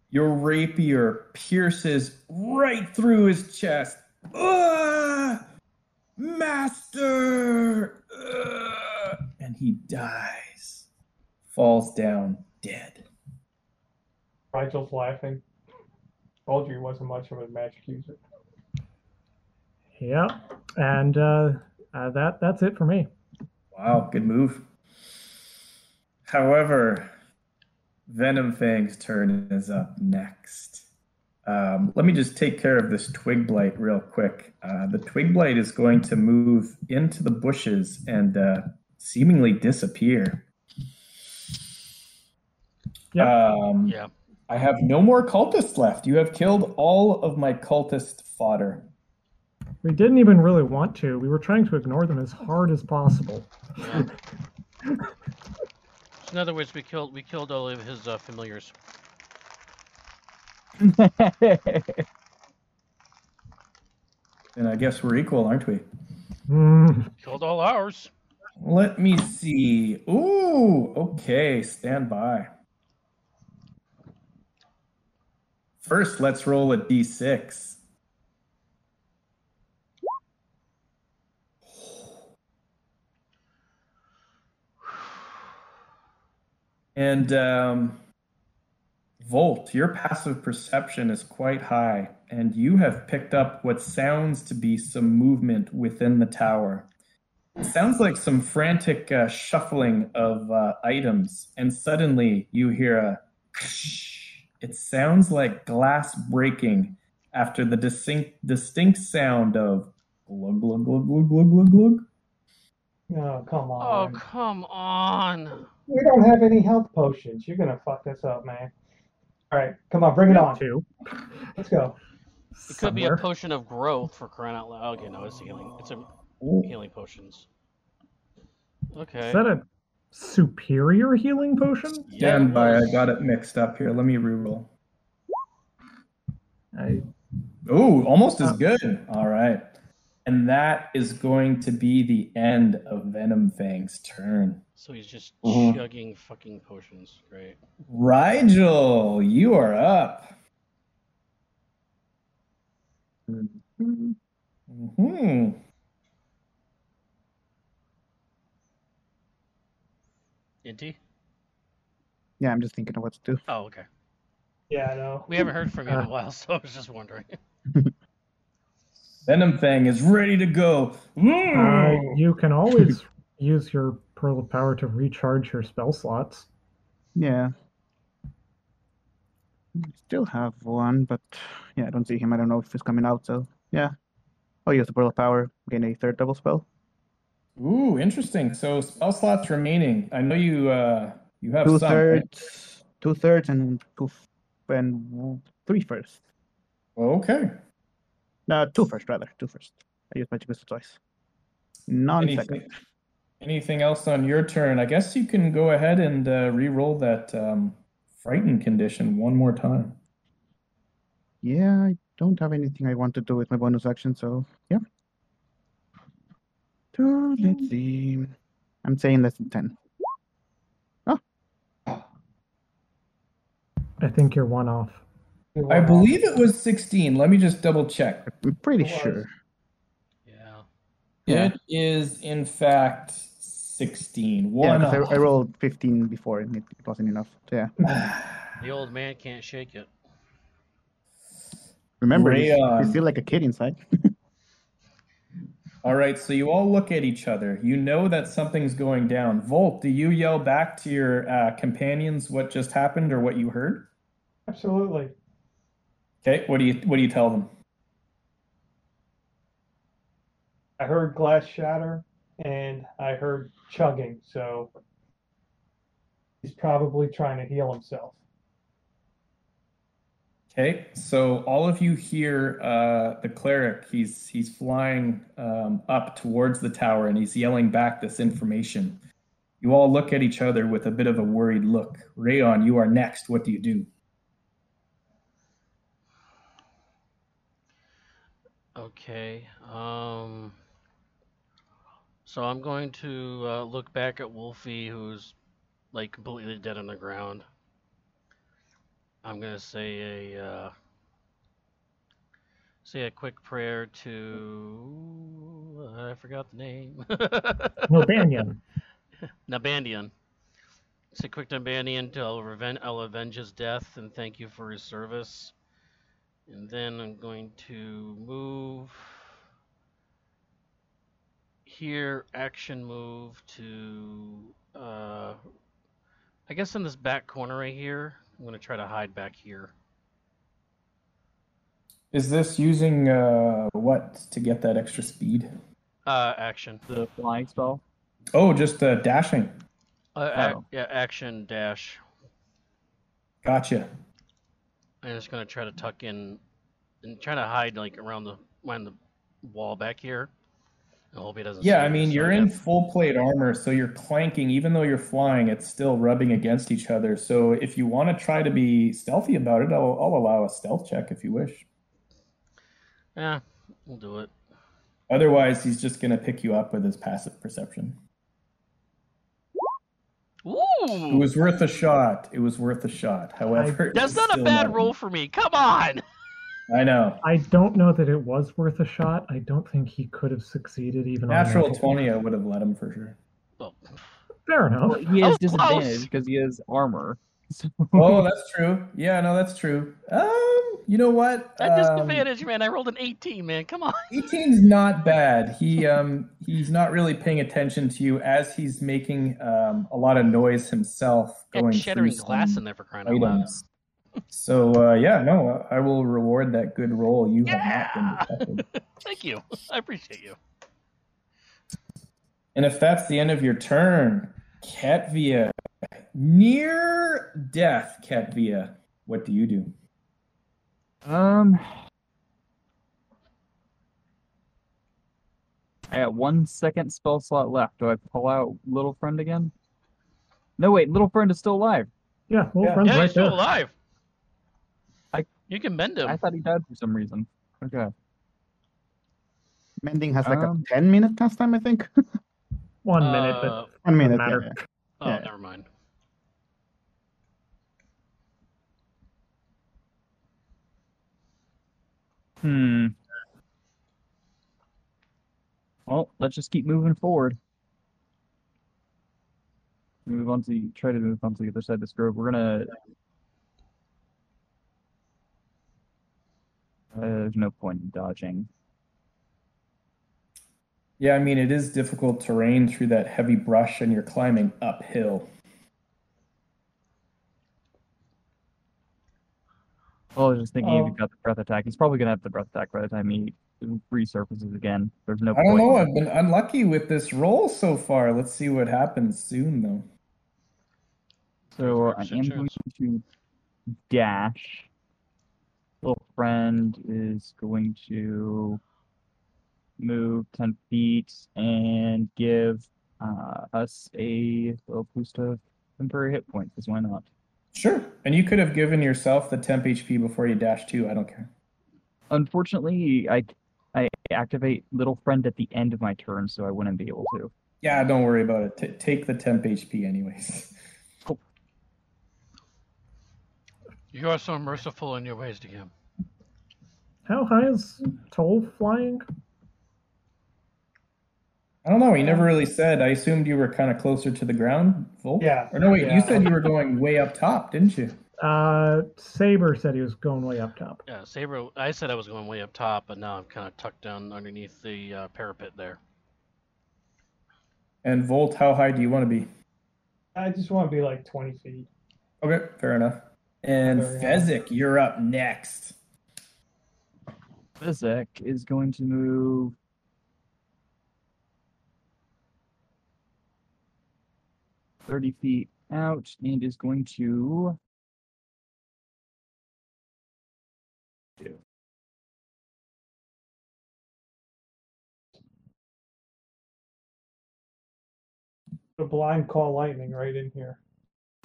Your rapier pierces right through his chest. Ah! Master! Ah! And he dies. Falls down dead. Rigel's laughing. Told you he wasn't much of a magic user. Yep, and uh, uh, that that's it for me. Wow, good move. However, Venomfang's turn is up next. Um, let me just take care of this Twig Blight real quick. Uh, the Twig Blight is going to move into the bushes and uh, seemingly disappear. Yep. Um, Yeah. I have no more cultists left. You have killed all of my cultist fodder. We didn't even really want to. We were trying to ignore them as hard as possible. yeah. (laughs) In other words, we killed we killed all of his uh, familiars. (laughs) And I guess we're equal, aren't we? (laughs) Killed all ours. Let me see. Ooh, okay, stand by. First, let's roll a d6. And um, Volt, your passive perception is quite high, and you have picked up what sounds to be some movement within the tower. It sounds like some frantic uh, shuffling of uh, items, and suddenly you hear a. It sounds like glass breaking after the distinct distinct sound of glug glug glug glug glug glug glug. Oh, come on! Oh, come on. We don't have any health potions. You're gonna fuck this up, man. All right, come on, bring it on. Two. Let's go. It could be a somewhere. potion of growth for crying out loud. Okay, no, it's healing. It's a healing potions. Okay. Is that a superior healing potion? Yeah, Stand by, I got it mixed up here. Let me reroll. I, Oh, almost as Uh, good. All right. And that is going to be the end of Venomfang's turn. So he's just Mhm. chugging fucking potions. Great. Rigel, you are up. Mhm. Hmm. Inti? Yeah, I'm just thinking of what to do. Oh, okay. Yeah, I know. We haven't heard from you in a (laughs) while, so I was just wondering. (laughs) Venomfang is ready to go. uh, you can always (laughs) use your Pearl of Power to recharge your spell slots. Yeah. Still have one, but yeah, I don't see him. I don't know if he's coming out, so yeah. I'll use the Pearl of Power, gain a third double spell. Ooh, interesting. So spell slots remaining. I know you uh you have Two some. right? thirds, two thirds, and two f- and w- three first. Okay. No, two first rather. Two first. I used magic missile twice. Non Anything, second. anything else on your turn? I guess you can go ahead and uh, re-roll that um, frightened condition one more time. Yeah, I don't have anything I want to do with my bonus action, so yeah. So let's see. I'm saying less than ten. Oh. I think you're one off. I believe it was 16. Let me just double check. I'm pretty sure. Yeah. Yeah. It is, in fact, 16. Yeah, One 'cause I, I rolled 15 before and it, it wasn't enough. So yeah. (sighs) The old man can't shake it. Remember, he's, he's still like a kid inside. (laughs) All right, so you all look at each other. You know that something's going down. Volt, do you yell back to your uh, companions what just happened or what you heard? Absolutely. Okay, what do you what do you tell them? I heard glass shatter and I heard chugging, so he's probably trying to heal himself. Okay, so all of you hear uh, the cleric. He's he's flying um, up towards the tower and he's yelling back this information. You all look at each other with a bit of a worried look. Rayon, you are next. What do you do? Okay. Um. So I'm going to uh, look back at Wolfie, who's like completely dead on the ground. I'm gonna say a uh, say a quick prayer to I forgot the name. (laughs) No, Banyan. Nabandian. Say quick to Nabandian to I'll, reven- I'll avenge his death and thank you for his service. And then I'm going to move here, action move to, uh, I guess in this back corner right here. I'm going to try to hide back here. Is this using uh, what to get that extra speed? Uh, action. The flying spell. Oh, just uh, dashing. Uh, ac- Oh. yeah, action dash. Gotcha. I'm just gonna try to tuck in and try to hide like around the behind the wall back here. I hope he doesn't. Yeah, I mean you're in full plate armor, so you're clanking. Even though you're flying, it's still rubbing against each other. So if you want to try to be stealthy about it, I'll, I'll allow a stealth check if you wish. Yeah, we'll do it. Otherwise, he's just going to pick you up with his passive perception. It was worth a shot. It was worth a shot. However, (laughs) that's not a still bad roll for me. Come on. I know. I don't know that it was worth a shot. I don't think he could have succeeded even Natural on 20, I would have let him for sure. Oh, Fair enough. Well, he has disadvantage because he has armor. So- Oh, (laughs) that's true. Yeah, no, that's true. Um, you know what? That Um, disadvantage, man. I rolled an 18, man. Come on. (laughs) 18's not bad. He um he's not really paying attention to you as he's making um a lot of noise himself Got going shattering through glass in there for crying out loud. So uh, yeah, no, I will reward that good roll. You have not been Yeah. detected. (laughs) Thank you. I appreciate you. And if that's the end of your turn, Ketvia, near death, Ketvia, what do you do? Um, I got one second spell slot left. Do I pull out little friend again? No, wait, little friend is still alive. Yeah, little Yeah. friend's yeah, right he's still there. alive. I- You can mend him. I thought he died for some reason. Okay. Mending has like Um, a 10 minute cast time, I think. (laughs) One minute, but Uh, One minute. matter. yeah, yeah. oh, yeah. never mind. Hmm. Well, let's just keep moving forward. Move on to the, try to move on to the other side of this grove. We're gonna. Uh, there's no point in dodging. Yeah, I mean it is difficult terrain through that heavy brush, and you're climbing uphill. Well, I was just thinking Oh. if he got the breath attack, he's probably gonna have the breath attack by the time he resurfaces again. There's no I don't point. know. I've been unlucky with this roll so far. Let's see what happens soon, though. So I am going to dash. Little friend is going to move 10 feet and give uh, us a little boost of temporary hit points, because why not? Sure. And you could have given yourself the temp HP before you dash too. I don't care. Unfortunately, I, I activate little friend at the end of my turn, so I wouldn't be able to. Yeah, don't worry about it. T- take the temp HP anyways. You are so merciful in your ways, to him. how high is Toll flying? I don't know. He never really said. I assumed you were kind of closer to the ground, Volt. Yeah, Or no, wait. You said you were going way up top, didn't you? Uh, Saber said he was going way up top. Yeah, Saber. I said I was going way up top, but now I'm kind of tucked down underneath the uh, parapet there. And Volt, how high do you want to be? I just want to be like 20 feet. Okay, fair enough. And Very Fezzik, you're up next. Fezzik is going to move. Thirty feet out and is going to. The blind call lightning right in here.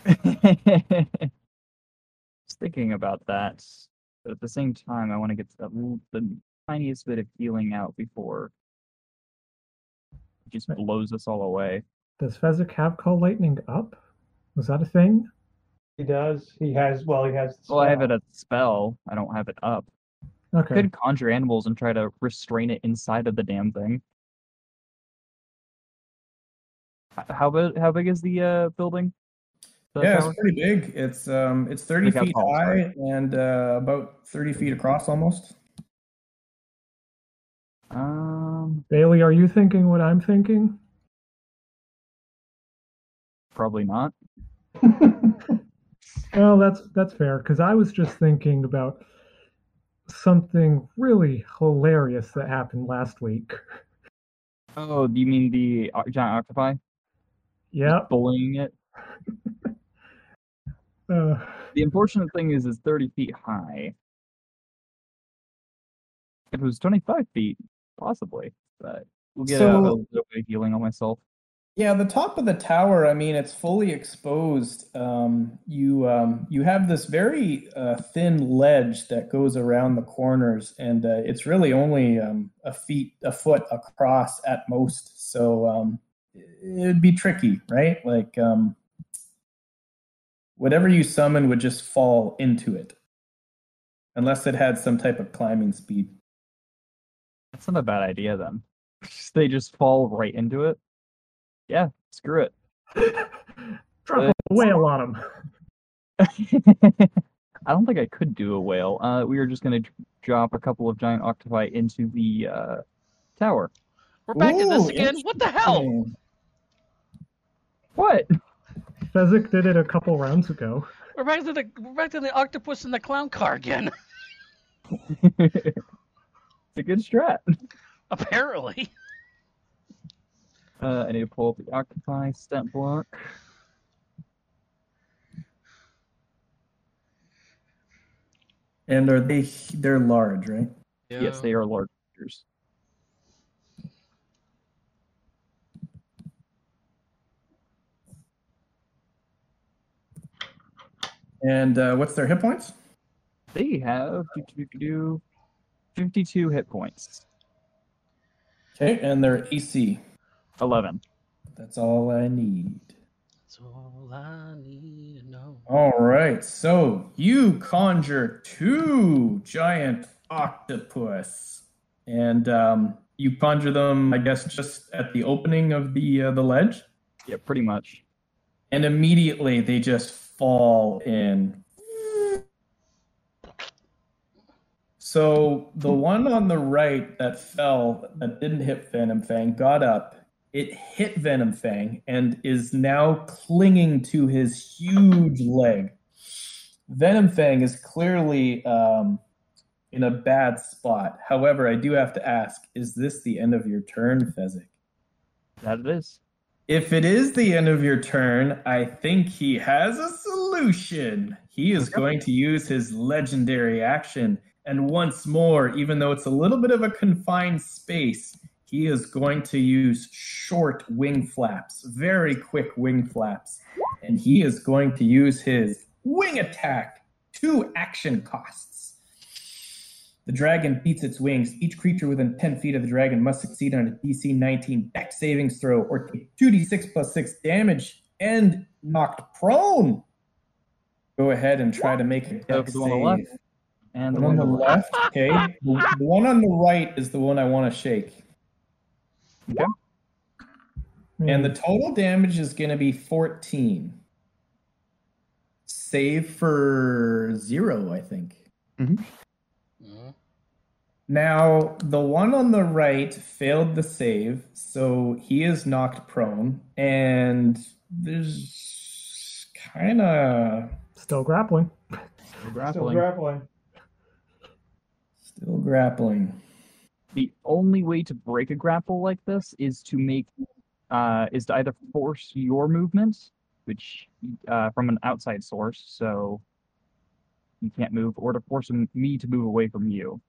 (laughs) Just thinking about that, but at the same time, I want to get the, l- the tiniest bit of healing out before it just blows us all away. Does Fezzik have Call Lightning up? Was that a thing? He does. He has. Well, he has. the Well, I have it spell. as a spell. I don't have it up. Okay. Could conjure animals and try to restrain it inside of the damn thing. How big? How big is the uh, building? The yeah, tower? it's pretty big. It's um, it's 30 Like feet tall, high sorry. and uh, about 30 feet across almost. Um, Bailey, are you thinking what I'm thinking? Probably not. (laughs) Well, that's that's fair because I was just thinking about something really hilarious that happened last week. Oh, do you mean the giant octopi? Yeah, Bullying it. (laughs) Uh, The unfortunate thing is, it's 30 feet high. If it was 25 feet, possibly, but we'll get a, So- a little bit of healing on myself. Yeah, the top of the tower. I mean, it's fully exposed. Um, you um, you have this very uh, thin ledge that goes around the corners, and uh, it's really only um, a feet, a foot across at most. So um, it'd be tricky, right? Like um, whatever you summon would just fall into it, unless it had some type of climbing speed. That's not a bad idea then. (laughs) they just fall right into it. Yeah, screw it. Drop a whale on him. (laughs) I don't think I could do a whale. Uh, we are just going to drop a couple of giant octopi into the uh, tower. We're back in this again. What the hell? What? Fezzik did it a couple rounds ago. We're back to the we're back to the octopus and the clown car again. (laughs) it's a good strat. (laughs) Apparently. Uh, I need to pull up the octopi stat block. And are they? They're large, right? Yes, they are large creatures. And uh, what's their hit points? They have do, do, do, do, 52 hit points. Okay, and their AC. 11. That's all I need. That's all I need to know. All right, so you conjure two giant octopus, and um, you conjure them, I guess, just at the opening of the uh, the ledge, Yeah, pretty much. and immediately they just fall in. So the one on the right that fell, that didn't hit Phantom Fang, got up. It hit Venomfang and is now clinging to his huge leg. Venomfang is clearly um, in a bad spot. However, I do have to ask: Is this the end of your turn, Fezzik? That it is. If it is the end of your turn, I think he has a solution. He is going to use his legendary action. And once more, even though it's a little bit of a confined space, he is going to use short wing flaps, very quick wing flaps. And he is going to use his wing attack, two action costs. The dragon beats its wings. Each creature within 10 feet of the dragon must succeed on a DC 19 Dex savings throw or take 2d6 plus 6 damage and knocked prone. Go ahead and try to make a Dex one on the left save. and The one one on the left, okay. The one on the right is the one I want to shake. And the total damage is going to be 14. Save for zero, I think. Mhm. Now, the one on the right failed the save, so he is knocked prone, and there's kind of Still grappling. Still grappling. grappling. still grappling. The only way to break a grapple like this is to make uh, is to either force your movement, which uh, from an outside source, so you can't move, or to force me to move away from you.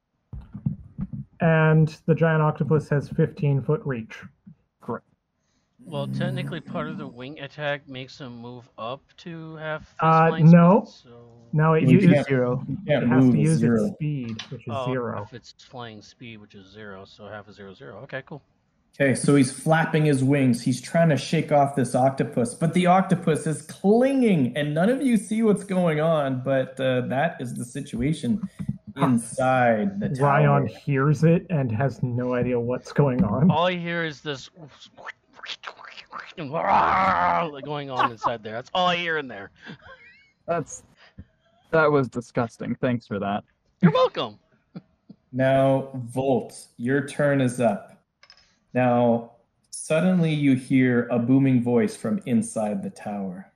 And the giant octopus has 15 foot reach. Correct. Well, technically, part of the wing attack makes him move up to half. Uh, flying no. speed, so... No, it, uses, can't- Zero. You it has move to use zero. its speed, which is Oh, zero. if it's flying speed, which is zero, so half is zero zero. Okay, cool. Okay, so he's flapping his wings. He's trying to shake off this octopus, but the octopus is clinging, and none of you see what's going on. But uh, that is the situation inside the tower. Rayon hears it and has no idea what's going on. All I hear is this (laughs) going on inside there. That's all I hear in there. That's that was disgusting. Thanks for that. You're welcome. (laughs) Now, Volt, your turn is up. Now, suddenly you hear a booming voice from inside the tower.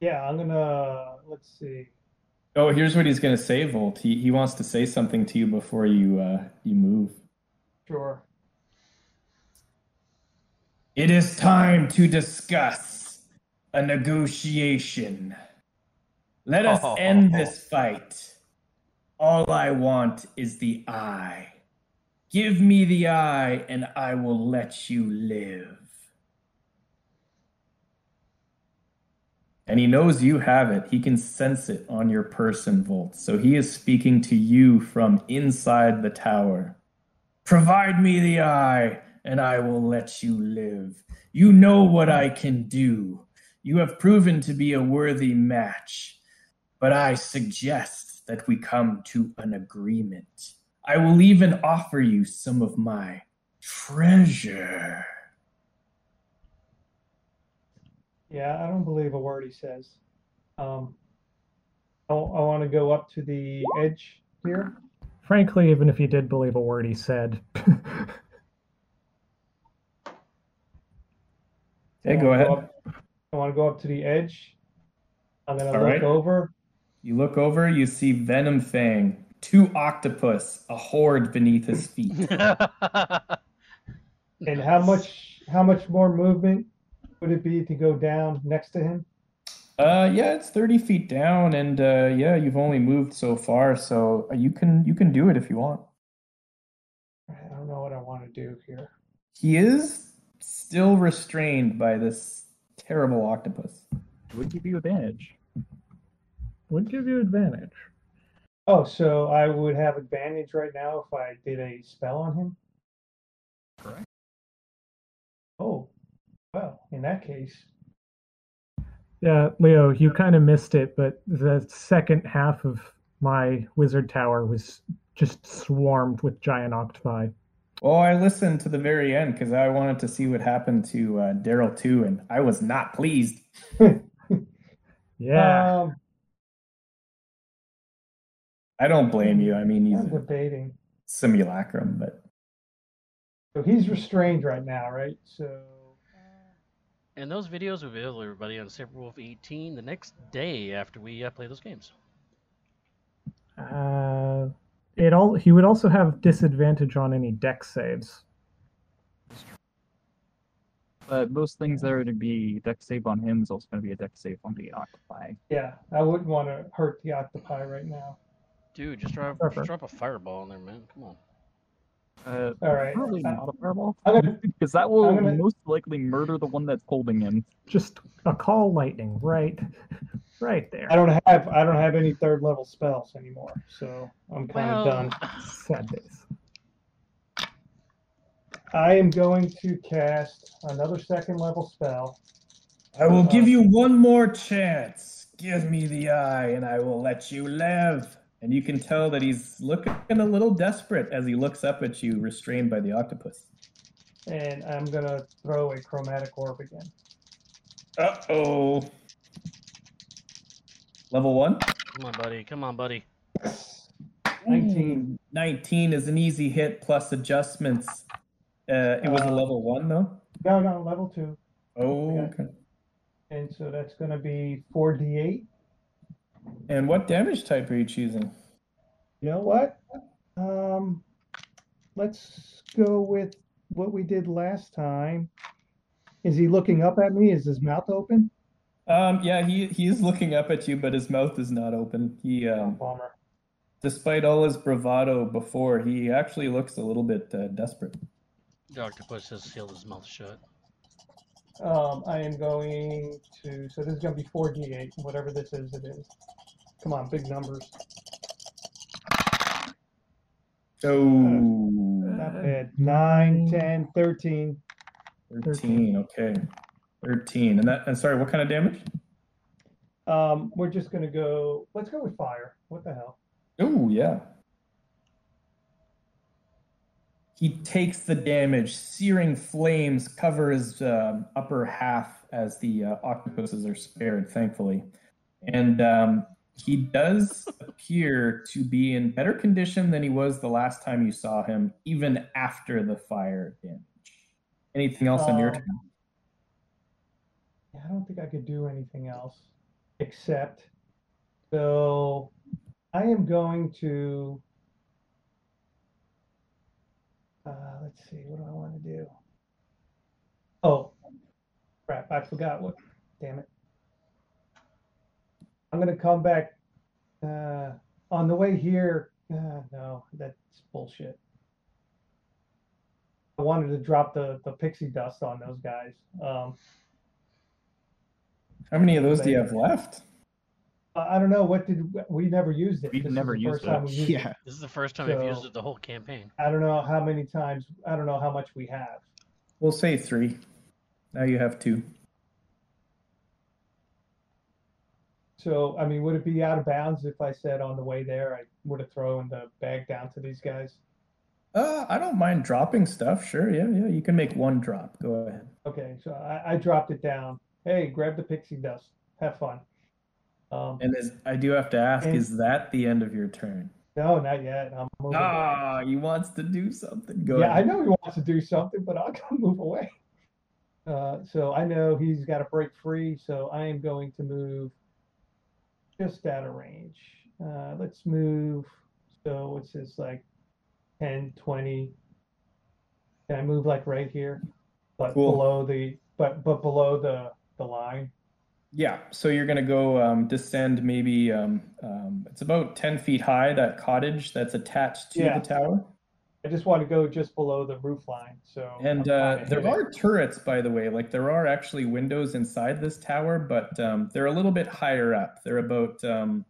Yeah, I'm gonna let's see. Oh, here's what he's going to say, Volt. He, he wants to say something to you before you uh, you move. Sure. It is time to discuss a negotiation. Let us oh. end this fight. All I want is the eye. Give me the eye, and I will let you live. And he knows you have it. He can sense it on your person, Volt. So he is speaking to you from inside the tower. Provide me the eye, and I will let you live. You know what I can do. You have proven to be a worthy match. But I suggest that we come to an agreement. I will even offer you some of my treasure. Yeah, I don't believe a word he says. Um, I, I want to go up to the edge here. Frankly, even if you did believe a word he said, (laughs) Okay, I go wanna ahead. up- I want to go up to the edge. I'm gonna look right. over. You look over, you see Venomfang, two octopus, a horde beneath his feet. (laughs) And how much how much more movement would it be to go down next to him? Uh, yeah, it's 30 feet down, and uh, yeah, you've only moved so far, so you can you can do it if you want. I don't know what I want to do here. He is still restrained by this terrible octopus. Would give you advantage. would give you advantage. Oh, so I would have advantage right now if I did a spell on him? Correct. Oh, well, in that case, Yeah, Leo, you kind of missed it, but the second half of my wizard tower was just swarmed with giant octopi. Well, I listened to the very end because I wanted to see what happened to uh, Daryl too, and I was not pleased. (laughs) Yeah. um, I don't blame you. I mean, he's I'm a debating. simulacrum, but So he's restrained right now, right? So and those videos will be available, everybody, on Saberwolf 18 the next day after we uh, play those games. Uh, it all he would also have disadvantage on any dex saves. But most things that are to be dex save on him is also going to be a dex save on the octopi. yeah, I wouldn't want to hurt the octopi right now. Dude, just drop, just drop a fireball in there, man. Come on. Uh, All right. probably Uh, not a fireball, because that will gonna- most likely murder the one that's holding him. Just a call lightning, right, (laughs) right there. I don't have I don't have any third level spells anymore, so I'm kind of Well, done. (sighs) Sad days. I am going to cast another second level spell. I will give you one more chance. Give me the eye, and I will let you live. And you can tell that he's looking a little desperate as he looks up at you, restrained by the octopus. and I'm gonna throw a chromatic orb again. Uh oh. Level one. Come on, buddy. Come on, buddy. 19. 19 is an easy hit plus adjustments. Uh, it was a Uh, level one though. No, no, level two, Oh, yeah. okay. and so that's gonna be four d8. And what damage type are you choosing? You know what? Um, let's go with what we did last time. Is he looking up at me? Is his mouth open? Um, yeah, he he is looking up at you, but his mouth is not open. He, Oh, um, bummer. despite all his bravado before, he actually looks a little bit uh, desperate. The octopus has sealed his mouth shut. Um, I am going to. So this is gonna be four d8, whatever this is. It is. Come on, big numbers. Oh, Not bad. 9, 10, 13. 13. Okay, 13. And that. And sorry, what kind of damage? Um, we're just gonna go. Let's go with fire. What the hell? Oh, yeah. He takes the damage. Searing flames cover his um, upper half as the uh, octopuses are spared, thankfully. And um, he does appear to be in better condition than he was the last time you saw him, even after the fire damage. Anything else on your Um, turn? I don't think I could do anything else except so I am going to uh, let's see what do I want to do? Oh crap I forgot what damn it. I'm gonna come back uh, on the way here uh, no that's bullshit. I wanted to drop the the pixie dust on those guys um, How many of those do you have left? I I don't know. What did we never used it? We've This never used it. used Yeah. This is the first time I've used it the whole campaign. I don't know how many times. I don't know how much we have. We'll say three. Now you have two. So I mean, would it be out of bounds if I said on the way there I would have thrown the bag down to these guys? Uh, I don't mind dropping stuff. Sure, yeah, yeah. You can make one drop. Go ahead. Okay, so I, I dropped it down hey, grab the pixie dust. Have fun. Um, And is, I do have to ask, And- is that the end of your turn? no, not yet. I'm moving. Ah, he wants to do something. Go yeah, I know he wants to do something, but I'll (laughs) go move away. Uh, so I know he's got to break free, so I am going to move just out of range. Uh, let's move. So it's just like 10, 20. Can I move like right here? But Cool. below the but but below the the line. Yeah, so you're gonna go um, descend maybe um, um, it's about ten feet high. That cottage that's attached to Yeah. the tower, I just want to go just below the roof line. So and I'm uh, to there are turrets, by the way. Like there are actually windows inside this tower, but um, they're a little bit higher up. They're about um,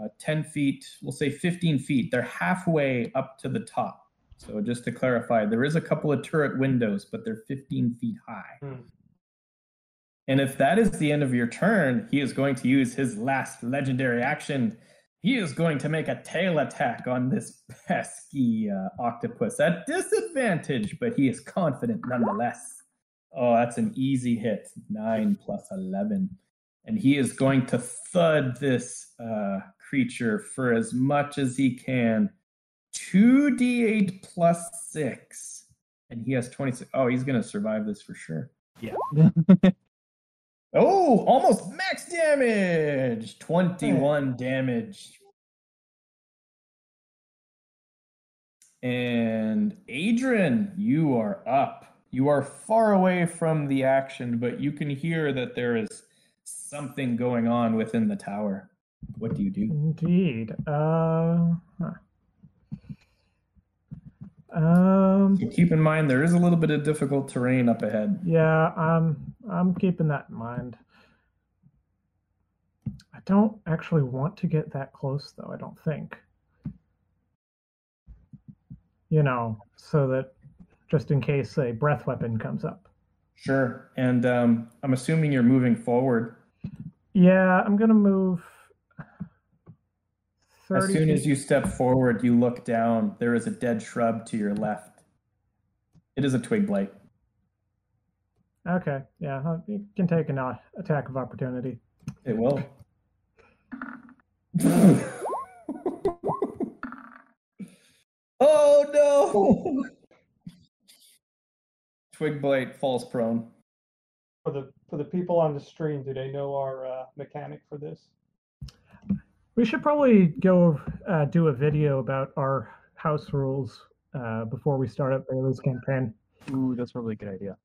uh, ten feet, we'll say fifteen feet. They're halfway up to the top. So just to clarify, there is a couple of turret windows, but they're fifteen feet high. Hmm. And if that is the end of your turn, he is going to use his last legendary action. He is going to make a tail attack on this pesky uh, octopus at disadvantage, but he is confident nonetheless. Oh, that's an easy hit. Nine plus 11. And he is going to thud this uh, creature for as much as he can. 2d8 plus 6. And he has 26. Oh, he's going to survive this for sure. (laughs) Oh, almost max damage. 21 damage. And Adrian, you are up. You are far away from the action, but you can hear that there is something going on within the tower. What do you do? Indeed. Uh, huh. Um, So keep in mind there is a little bit of difficult terrain up ahead. yeah, I'm I'm keeping that in mind. I don't actually want to get that close, though. I don't think. You know, so that just in case a breath weapon comes up. Sure. And um, I'm assuming you're moving forward. Yeah, I'm gonna move. As 30 soon as you step forward, you look down. There is a dead shrub to your left. It is a twig blight. Okay, yeah, you can take an uh, attack of opportunity. It will. (laughs) oh no! (laughs) Twig blight falls prone. for the for the people on the stream. Do they know our uh, mechanic for this? We should probably go uh, do a video about our house rules uh, before we start up Bailey's campaign. Ooh, that's probably a good idea.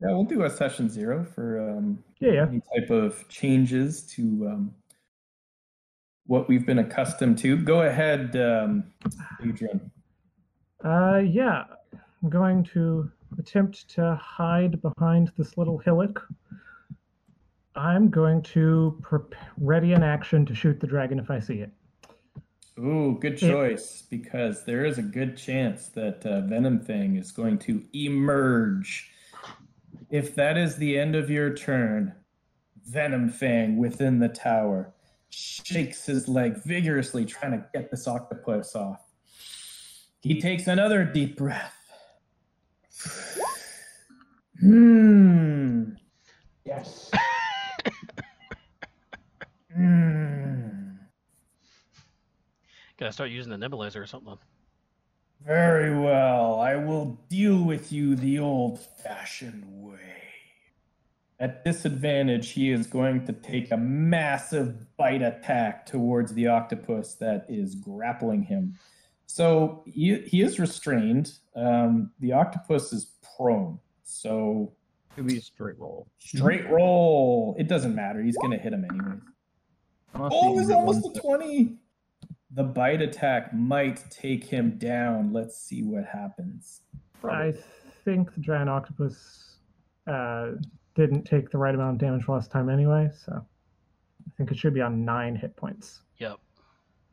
Yeah, we'll do a session zero for um, Yeah, yeah. any type of changes to um, what we've been accustomed to. Go ahead, um, Adrian. Uh, yeah, I'm going to attempt to hide behind this little hillock. I'm going to prep ready an action to shoot the dragon if I see it. Ooh, good choice because there is a good chance that uh, Venomfang is going to emerge. If that is the end of your turn, Venomfang within the tower shakes his leg vigorously, trying to get this octopus off. He takes another deep breath. Hmm. Yes. Hmm. Gotta start using the nebulizer or something. Very well. I will deal with you the old fashioned way. At disadvantage, he is going to take a massive bite attack towards the octopus that is grappling him. So he, he is restrained. Um, the octopus is prone. So It'll be a straight roll. straight roll. It doesn't matter. He's going to hit him anyways. Unless Oh, he's almost a 20. The bite attack might take him down. Let's see what happens. I think the giant octopus uh, didn't take the right amount of damage last time anyway, so I think it should be on nine hit points. Yep.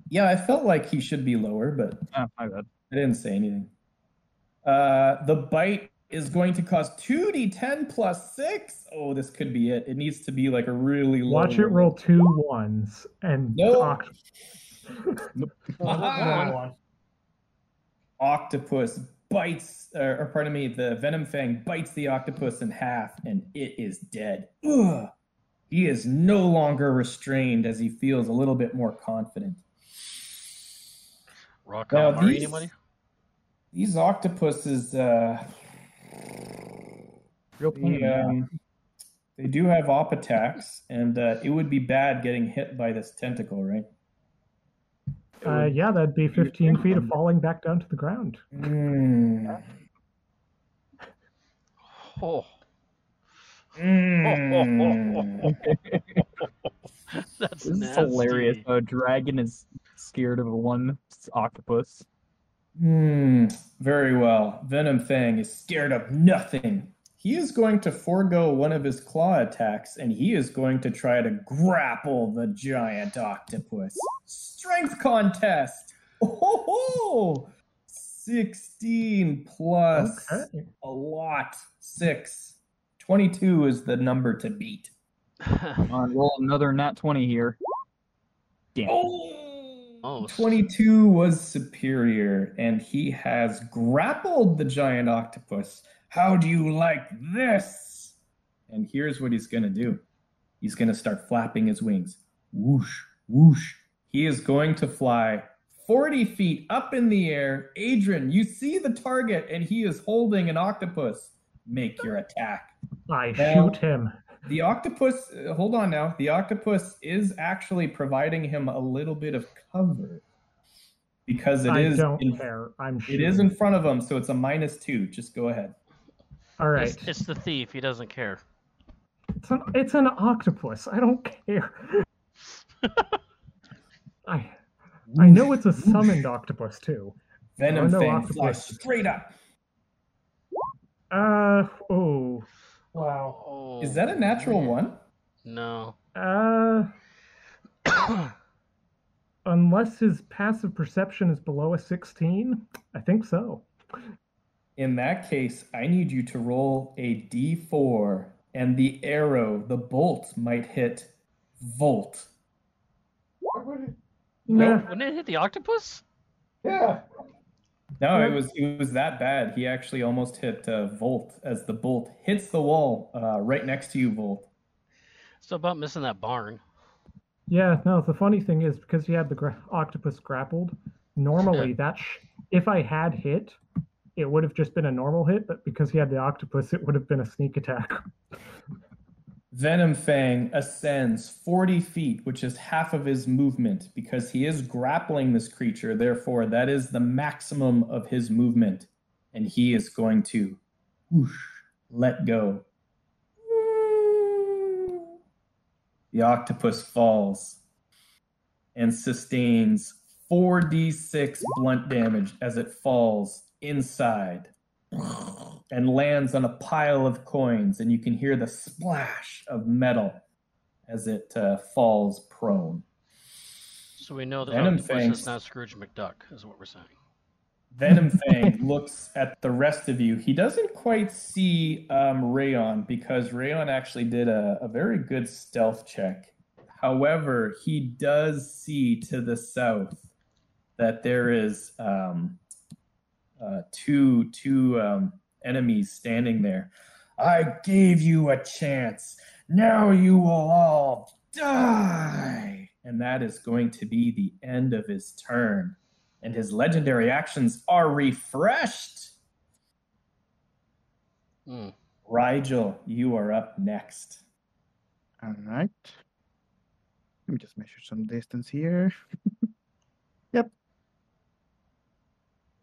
Yeah, I felt like he should be lower, but my bad. I didn't say anything. Uh, the bite is going to cost 2d10 plus 6. Oh, this could be it. It needs to be like a really low. Watch it roll two ones and the No. oct- No, Aha! no, no, one. Octopus bites, or, or pardon me, the Venomfang bites the octopus in half and it is dead. Ugh. He is no longer restrained as he feels a little bit more confident. Raw Now, calamari, these- anybody? These octopuses, uh, Real pain. they, um, they do have op attacks, and uh, it would be bad getting hit by this tentacle, right? Uh, yeah, that'd be 15 feet of falling back down to the ground. Mm. Oh, Mm. (laughs) that's This is hilarious. A dragon is scared of one octopus. Hmm, very well. Venomfang is scared of nothing. He is going to forego one of his claw attacks and he is going to try to grapple the giant octopus. Strength contest! Oh, 16 plus Okay. a lot. Six. 22 is the number to beat. (laughs) Come on, roll another nat 20 here. Damn. Oh, Oh, 22 was superior, and he has grappled the giant octopus. How do you like this? And here's what he's going to do he's going to start flapping his wings. Whoosh, whoosh. He is going to fly 40 feet up in the air. Adrian, you see the target, and he is holding an octopus. Make your attack. I Now- shoot him. The octopus, uh, hold on now. The octopus is actually providing him a little bit of cover because it I is in, care. I'm it shooting. is in front of him, so it's a minus two. Just go ahead. All right. It's, it's the thief. He doesn't care. It's an, it's an octopus. I don't care. (laughs) I I know it's a summoned octopus too. Venom no, Fang octopus. flies straight up. Uh oh. Wow. Oh, Is that a natural man. one? No. Uh (coughs) unless his passive perception is below a 16, I think so. In that case, I need you to roll a d4, and the arrow, the bolt, might hit Volt. Why would it? Nah, Wouldn't it hit the octopus? Yeah. No, it was it was that bad. He actually almost hit uh, Volt as the bolt hits the wall uh, right next to you, Volt. So about missing that barn. yeah, no, the funny thing is because he had the gra- octopus grappled, normally that sh- if I had hit, it would have just been a normal hit, but because he had the octopus, it would have been a sneak attack. Venomfang ascends 40 feet, which is half of his movement, because he is grappling this creature. Therefore, that is the maximum of his movement. And he is going to whoosh, let go. The octopus falls and sustains 4d6 blunt damage as it falls inside and lands on a pile of coins, and you can hear the splash of metal as it uh, falls prone. So we know that Venom fangs. is not Scrooge McDuck, is what we're saying. Venom (laughs) Fang looks at the rest of you. He doesn't quite see um, Rayon because Rayon actually did a, a very good stealth check. However, he does see to the south that there is um, uh, two two um, enemies standing there. I gave you a chance. Now you will all die. And that is going to be the end of his turn and his legendary actions are refreshed. Hmm. Rigel, you are up next. All right. Let me just measure some distance here. (laughs) yep.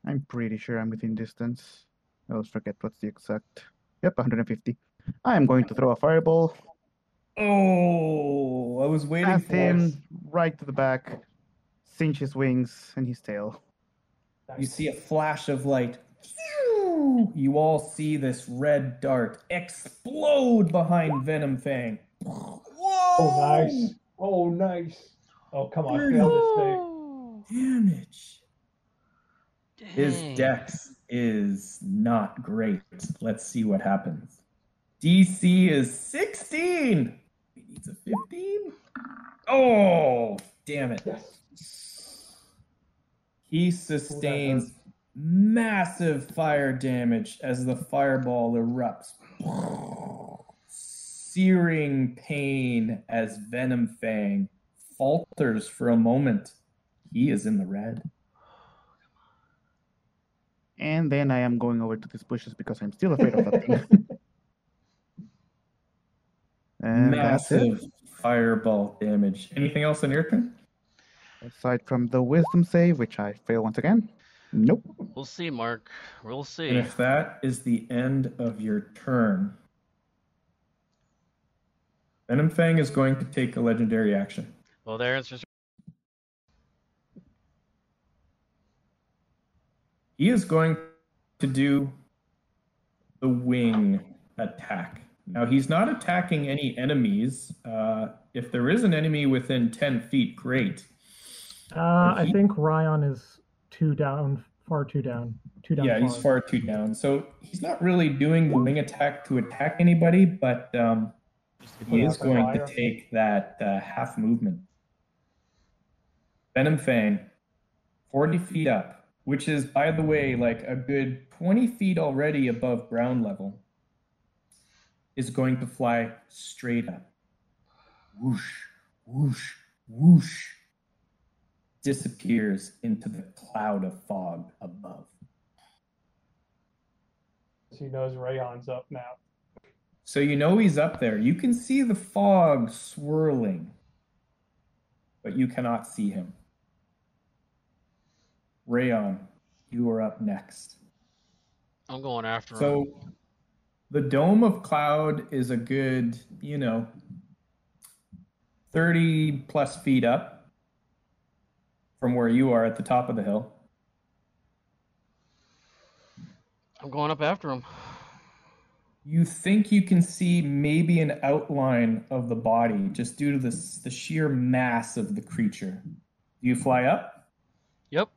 I'm pretty sure I'm within distance. I always forget what's the exact. Yep, 150. I am going to throw a fireball Oh, I was waiting at for him right to the back, cinch his wings and his tail. You see a flash of light. You all see this red dart explode behind Venomfang. Whoa! Oh, nice. Oh, nice. Oh, come on. Fail this thing. Damage. His dex is not great. Let's see what happens. DC is 16. He needs a 15. Oh, damn it. Yes. He sustains massive fire damage as the fireball erupts. Searing pain as Venom Fang falters for a moment. He is in the red. And then I am going over to these bushes because I'm still afraid of that thing. (laughs) and. Massive fireball damage. Anything else on your turn? Aside from the wisdom save, which I fail once again. Nope. We'll see, Mark. We'll And see. if that is the end of your turn, Venomfang is going to take a legendary action. Well, there answers. He is going to do the wing attack. Now, he's not attacking any enemies. Uh, if there is an enemy within 10 feet, great. Uh, I think Ryan is two down, far two down, two down. Yeah, he's far too down. So he's not really doing the wing attack to attack anybody, but um, he is going fire. to take that uh, half movement. Venomfang, 40 feet up, which is, by the way, like a good 20 feet already above ground level, is going to fly straight up. Whoosh, whoosh, whoosh. Disappears into the cloud of fog above. He knows Rayon's up now. So you know he's up there. You can see the fog swirling, but you cannot see him. Rayon, you are up next. I'm going after him. So the dome of cloud is a good, you know, 30 plus feet up from where you are at the top of the hill. I'm going up after him. You think you can see maybe an outline of the body just due to the, the sheer mass of the creature. Do you fly up? Yep.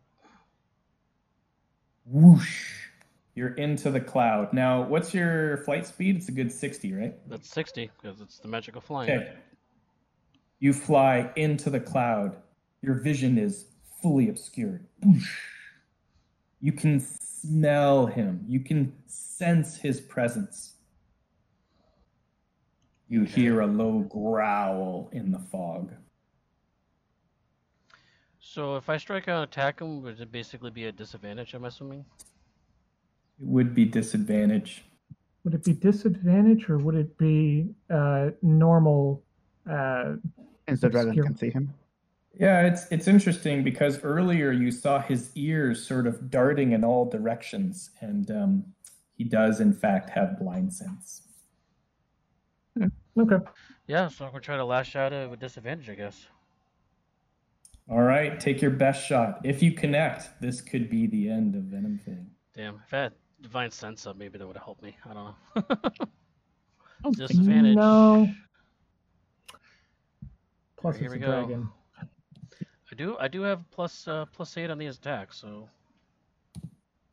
Whoosh. You're into the cloud. Now, what's your flight speed? It's a good 60, right? That's 60 because it's the magic of flying. Okay. You fly into the cloud. Your vision is fully obscured. Whoosh. You can smell him. You can sense his presence. You hear a low growl in the fog. So if I strike out attack him, would it basically be a disadvantage? I'm assuming. It would be disadvantage. Would it be disadvantage or would it be uh, normal? Uh, Since the dragon Obscure. can see him. Yeah, it's it's interesting because earlier you saw his ears sort of darting in all directions, and um, he does in fact have blind sense. okay. Yeah, so I'm gonna try to lash out uh, with disadvantage, I guess. All right, take your best shot. If you connect, this could be the end of Venomfang. Damn, if I had divine sense up, maybe that would have helped me. I don't know. (laughs) don't disadvantage. No. Plus, Here it's we a go. dragon. I do. I do have plus uh, plus eight on these attacks, so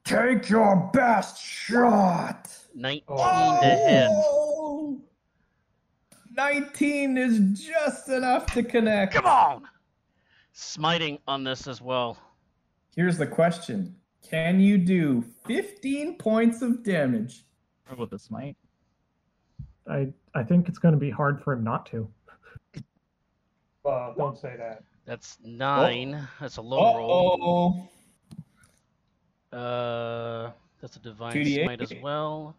Take your best shot. 19 Oh. to hit. Oh! 19 is just enough to connect. Come on! Smiting on this as well. Here's the question Can you do 15 points of damage? With the smite. I I think it's going to be hard for him not to. (laughs) Well, don't say that. That's nine. That's a low roll. oh. Uh, that's a divine 2d8? smite as well.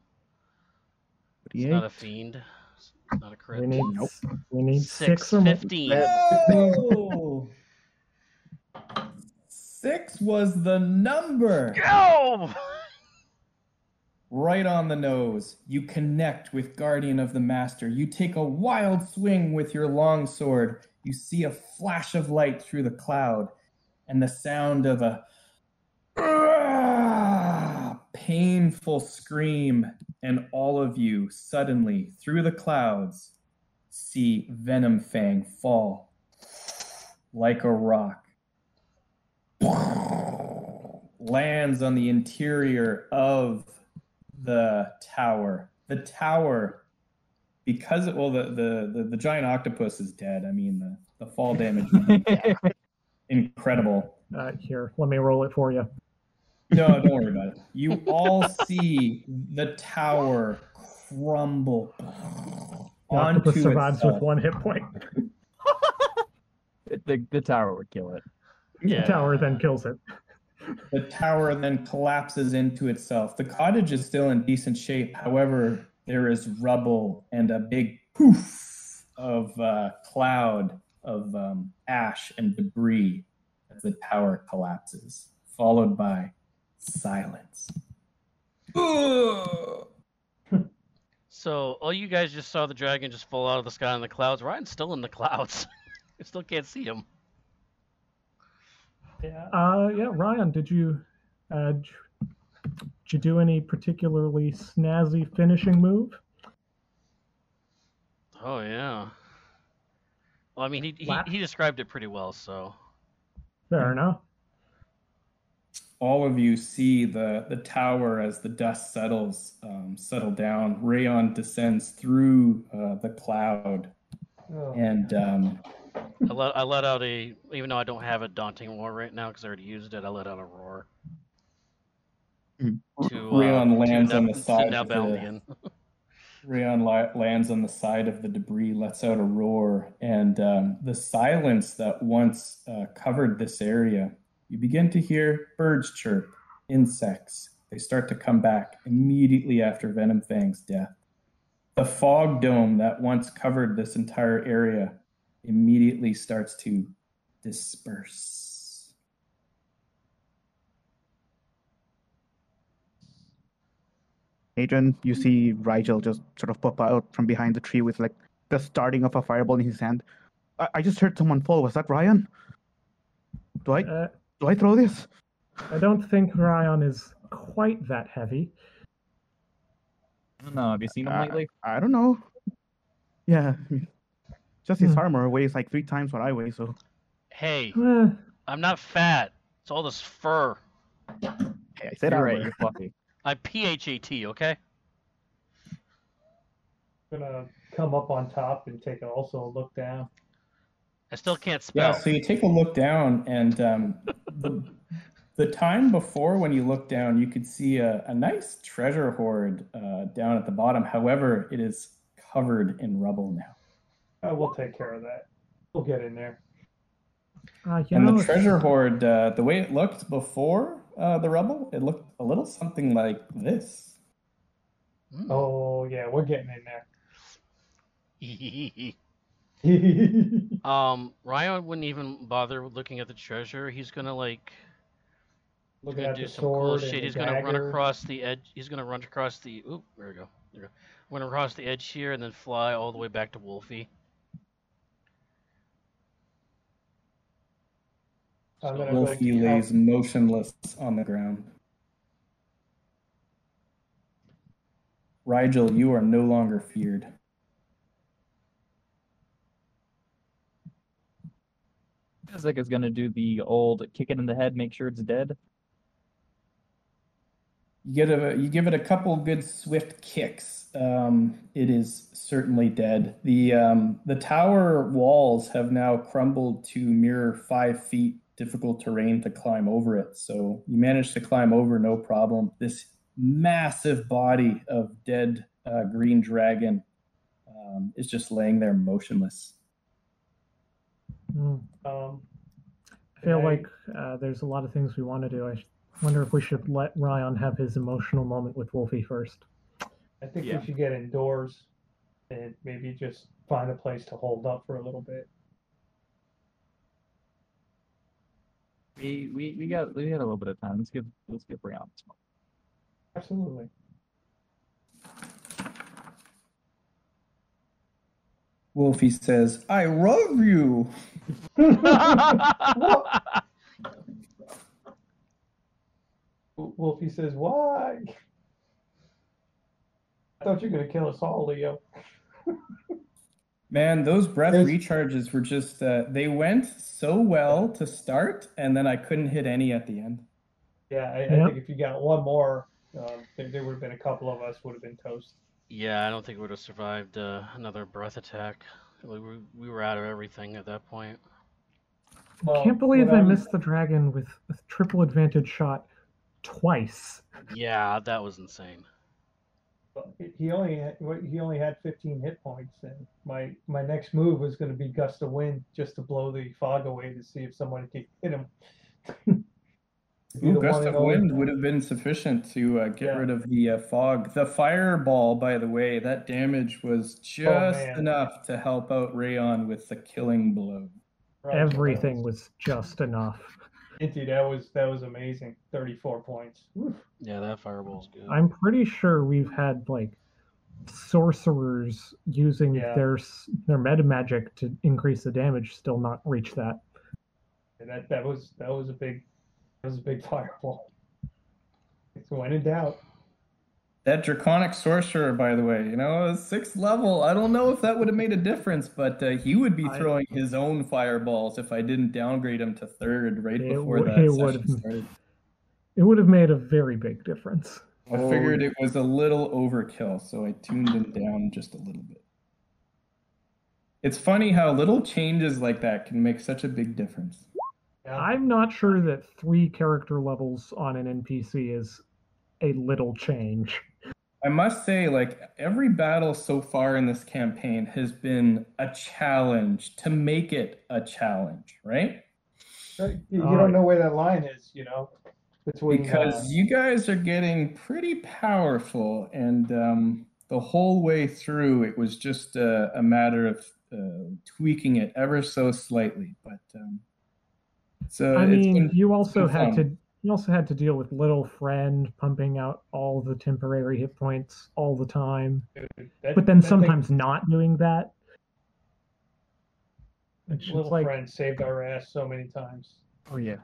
It's not a fiend. It's not a crit. We need Nope. we need Six, six, or more. 15. No! Six was the number. Go! Right on the nose. You connect with Guardian of the Master. You take a wild swing with your long sword. You see a flash of light through the cloud and the sound of a painful scream. And all of you suddenly, through the clouds, see Venomfang fall like a rock. Lands on the interior of the tower. The tower, because it, well, the, the the the giant octopus is dead. I mean, the the fall damage, would be (laughs) incredible. Uh, here, let me roll it for you. No, don't worry about it. You all see the tower crumble The onto octopus survives itself. with one hit point. (laughs) The, the tower would kill it. The tower then kills it. (laughs) The tower then collapses into itself. The cottage is still in decent shape. However, there is rubble and a big poof of uh, cloud of um, ash and debris as the tower collapses, followed by silence. (laughs) So, all you guys just saw the dragon just fall out of the sky in the clouds. Ryan's still in the clouds. (laughs) I still can't see him. Yeah. Uh, yeah, Ryan, did you, uh, did you do any particularly snazzy finishing move? Oh yeah. Well, I mean, he he, he described it pretty well. So, Fair enough. all of you see the the tower as the dust settles um, settle down. Rayon descends through uh, the cloud, Oh, and um, I let I let out a even though I don't have a daunting roar right now because I already used it. I let out a roar. Mm. To uh, Rayon lands to on the side of the- Nabaldian. (laughs) Rayon lands on the side of the debris, lets out a roar, and um, the silence that once uh, covered this area, you begin to hear birds chirp, insects. They start to come back immediately after Venomfang's death. The fog dome that once covered this entire area immediately starts to disperse. Adrian, you see Rigel just sort of pop out from behind the tree with like the starting of a fireball in his hand. I, I just heard someone fall. Was that Ryan? Do I Uh, do I throw this? I don't think Ryan is quite that heavy. I don't know. Have you seen him Uh, lately? I don't know. Yeah, I mean, just his Hmm. armor weighs like three times what I weigh. So Hey, (sighs) I'm not fat. It's all this fur. hey, I said You're armor. right. You're fluffy. (laughs) I'm PHAT. Okay. gonna come up on top and take also a look down. I still can't spell. Yeah, so you take a look down, and um, the, the time before when you look down, you could see a, a nice treasure hoard uh, down at the bottom. However, it is covered in rubble now. Uh, we'll take care of that. We'll get in there. uh, you And know, the treasure hoard, uh, the way it looked before uh, the rubble, it looked a little something like this. Hmm. Oh yeah, we're getting in there. (laughs) (laughs) um, Ryan wouldn't even bother looking at the treasure. He's gonna like he's gonna at do the some cool sword and shit. the He's gonna run across the edge. He's gonna run across the. Oop, there we go. There we go. Run across the edge here and then fly all the way back to Wolfie. I'm gonna go Wolfie to- lays motionless on the ground. Rigel, you are no longer feared. Isaac is gonna do the old kick it in the head, make sure it's dead. You get a you give it a couple good swift kicks. Um, it is certainly dead. The um, the tower walls have now crumbled to mere five feet. Difficult terrain to climb over it. So you managed to climb over no problem. This massive body of dead uh, green dragon um, is just laying there motionless. hmm, Um, I feel I- like uh, there's a lot of things we want to do. I sh- wonder if we should let Ryan have his emotional moment with Wolfie first. I think Yeah. we should get indoors and maybe just find a place to hold up for a little bit. We we, we got we got a little bit of time. Let's give let's give Brian this one. Absolutely. Wolfie says, "I love you." W- (laughs) Wolfie says, "Why?" I thought you were gonna kill us all, Leo. (laughs) Man, those breath There's- recharges were just, uh, they went so well to start, and then I couldn't hit any at the end. Yeah, I, I think if you got one more, um, there, there would have been a couple of us would have been toast. yeah, I don't think we would have survived uh, another breath attack. We were, we were out of everything at that point. Well, Can't believe what I was- missed the dragon with a triple advantage shot twice. Yeah, that was insane. But he- he only had, he only had 15 hit points, and my my next move was going to be gust of wind just to blow the fog away to see if somebody could hit him. (laughs) Ooh, gust of wind would have been sufficient to uh, get Yeah. rid of the uh, fog. The fireball, by the way, that damage was just Oh, enough to help out Rayon with the killing blow. Everything was just enough. Indeed, that was that was amazing. 34 points. Oof. Yeah, that fireball's good. I'm pretty sure we've had like sorcerers using Yeah. their their meta magic to increase the damage still not reach that. And that that was that was a big that was a big (laughs) fireball. So when in doubt, That draconic sorcerer, by the way, you know, sixth level. I don't know if that would have made a difference, but uh, he would be I- throwing his own fireballs if I didn't downgrade him to third right It before w- that it session would've- started. It would have made a very big difference. I figured it was a little overkill, so I tuned him down just a little bit. It's funny how little changes like that can make such a big difference. yeah, I'm not sure that three character levels on an NPC is a little change. I must say, like, every battle so far in this campaign has been a challenge to make it a challenge, right? you, you Uh, don't know where that line is, you know, between Because uh, you guys are getting pretty powerful, and um, the whole way through, it was just a, a matter of uh, tweaking it ever so slightly. But um, so I it's mean, been you also had fun. to you also had to deal with little friend pumping out all the temporary hit points all the time, that- but then that thing- sometimes not doing that. It's just little like, friend saved our ass so many times. Oh yeah.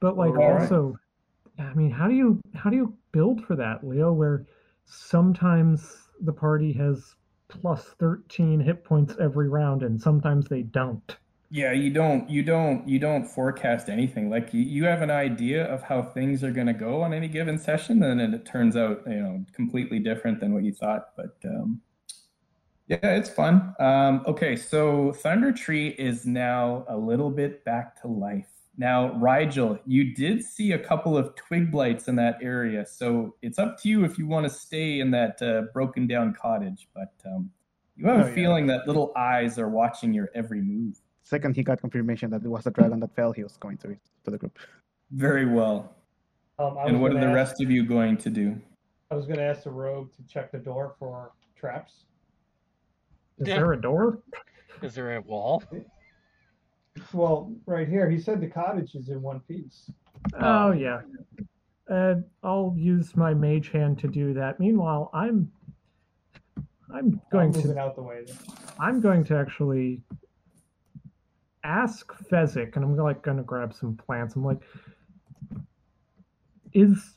but like All right. also, I mean, how do you how do you build for that, Leo? Where sometimes the party has plus thirteen hit points every round, and sometimes they don't. Yeah, you don't you don't you don't forecast anything. Like you, you have an idea of how things are going to go on any given session, and then it turns out you know completely different than what you thought. But um, yeah, it's fun. Um, okay, so Thundertree is now a little bit back to life. Now, Rigel, you did see a couple of twig blights in that area, so it's up to you if you want to stay in that uh, broken down cottage. But um, you have Oh, a yeah. feeling that little eyes are watching your every move. Second, he got confirmation that it was the dragon that fell. He was going to to the group. Very well. Um, And what are the ask- rest of you going to do? I was going to ask the rogue to check the door for traps. Is Yeah. there a door? Is there a wall? Well, right here, he said the cottage is in one piece. Oh yeah. Uh, I'll use my mage hand to do that. Meanwhile, I'm I'm going I'll move to it out the way. Then. I'm going to actually ask Fezzik, and I'm like going to grab some plants. I'm like, is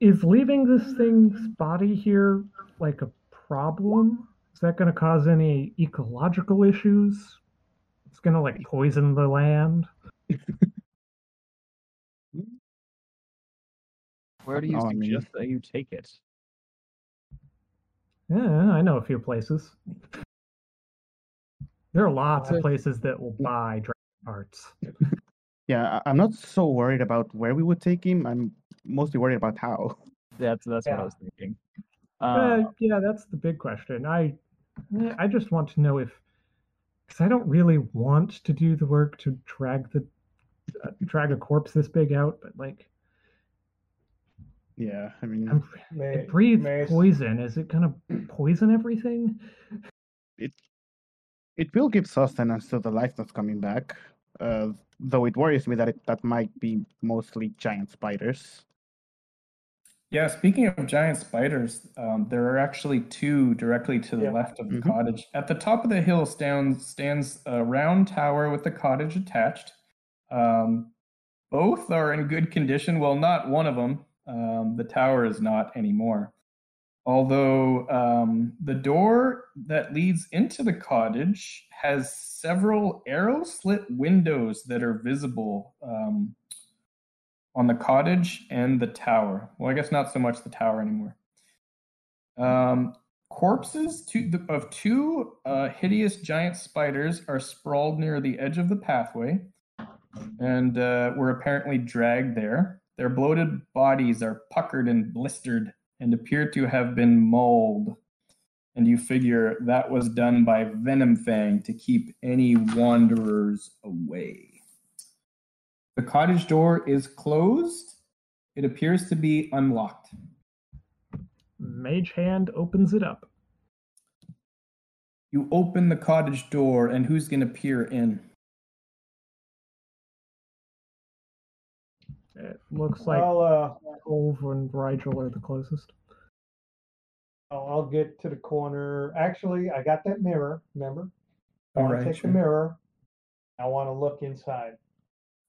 is leaving this thing's body here like a problem? Is that going to cause any ecological issues? It's going to like poison the land. Where do you Oh, I mean- suggest that you take it? Yeah, I know a few places. There are lots of places that will buy dragon parts. Yeah, I- I'm not so worried about where we would take him. I'm mostly worried about how. That's that's what I was thinking. Uh, Uh, yeah, that's the big question. I, eh, I just want to know if, because I don't really want to do the work to drag the, uh, drag a corpse this big out, but like, Yeah, I mean, I'm, May, it breathes may poison. Is it gonna poison everything? it will give sustenance to the life that's coming back. Uh, though it worries me that it, that might be mostly giant spiders. Yeah, speaking of giant spiders, um, there are actually two directly to the Yeah. left of the Mhm. cottage. At the top of the hill stands stands a round tower with the cottage attached. Um, both are in good condition. Well, not one of them. Um, the tower is not anymore. Although um, the door that leads into the cottage has several arrow slit windows that are visible um, on the cottage and the tower. Well, I guess not so much the tower anymore. Um, corpses two, of two uh, hideous giant spiders are sprawled near the edge of the pathway and uh, were apparently dragged there. Their bloated bodies are puckered and blistered and appear to have been mauled. And you figure that was done by Venomfang to keep any wanderers away. The cottage door is closed. It appears to be unlocked. Mage Hand opens it up. You open the cottage door, and who's going to peer in? It looks like I'll uh, Olv and Rigel are the closest. I'll, I'll get to the corner. Actually, I got that mirror. Remember? I want right, to take sure. the mirror. I want to look inside.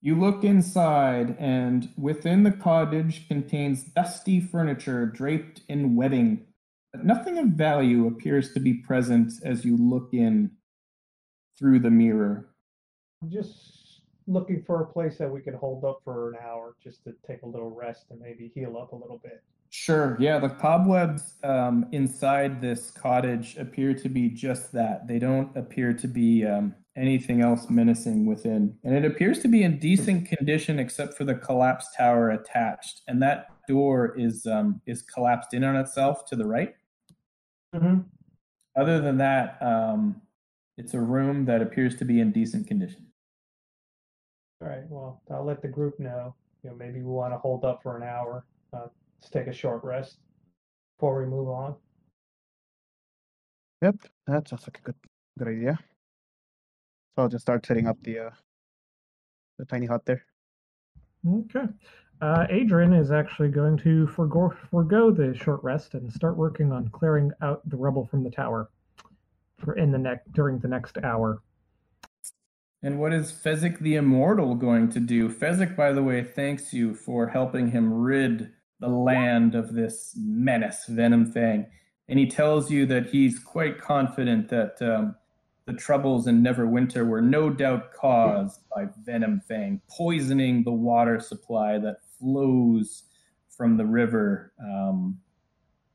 You look inside, and within the cottage contains dusty furniture draped in wedding. Nothing of value appears to be present as you look in through the mirror. Just looking for a place that we could hold up for an hour, just to take a little rest and maybe heal up a little bit. Sure, yeah, the cobwebs um, inside this cottage appear to be just that. They don't appear to be um, anything else menacing within. And it appears to be in decent condition except for the collapsed tower attached. And that door is um, is collapsed in on itself to the right. Mm-hmm. Other than that, um, it's a room that appears to be in decent condition. All right. Well, I'll let the group know. You know, maybe we want to hold up for an hour. Uh, let's take a short rest before we move on. Yep, that sounds like a good good idea. So I'll just start setting up the uh the tiny hut there. Okay. Uh, Adrian is actually going to forgo, forego the short rest and start working on clearing out the rubble from the tower for in the neck during the next hour. And what is Fezzik the Immortal going to do? Fezzik, by the way, thanks you for helping him rid the land of this menace, Venomfang. And he tells you that he's quite confident that um, the troubles in Neverwinter were no doubt caused by Venomfang, poisoning the water supply that flows from the river um,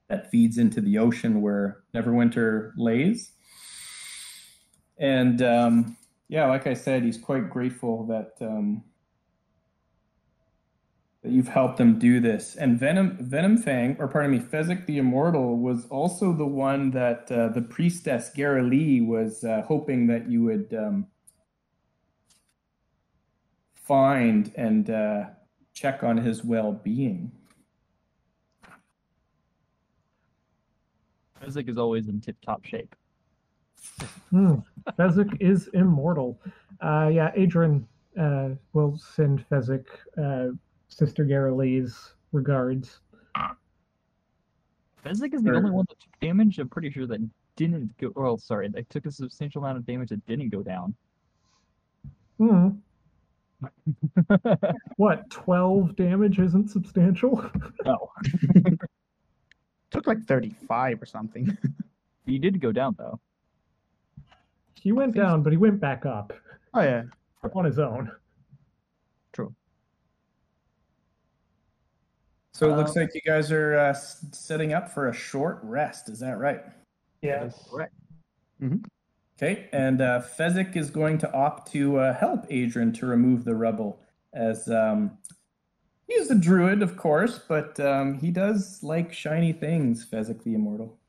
that feeds into the ocean where Neverwinter lays. And um, yeah, like I said, he's quite grateful that um, that you've helped him do this. And Venom Venomfang, or pardon me, Fezzik the Immortal was also the one that uh, the priestess Garaele was uh, hoping that you would um, find and uh, check on his well-being. Fezzik is always in tip-top shape. Hmm. Fezzik is immortal. Uh, yeah, Adrian uh, will send Fezzik uh, Sister Garaele's regards. Fezzik is the Sure. only one that took damage. I'm pretty sure that didn't go. Well, sorry, that took a substantial amount of damage that didn't go down. Hmm. (laughs) What, 12 damage isn't substantial? no, (laughs) Took like 35 or something. he did go down though. He went down, but he went back up oh yeah. on his own. True. So it looks Um, like you guys are uh, setting up for a short rest. Is that right? Yes. Correct. Okay, and uh, Fezzik is going to opt to uh, help Adrian to remove the rubble, as um, he's a druid, of course, but um, he does like shiny things. Fezzik the Immortal.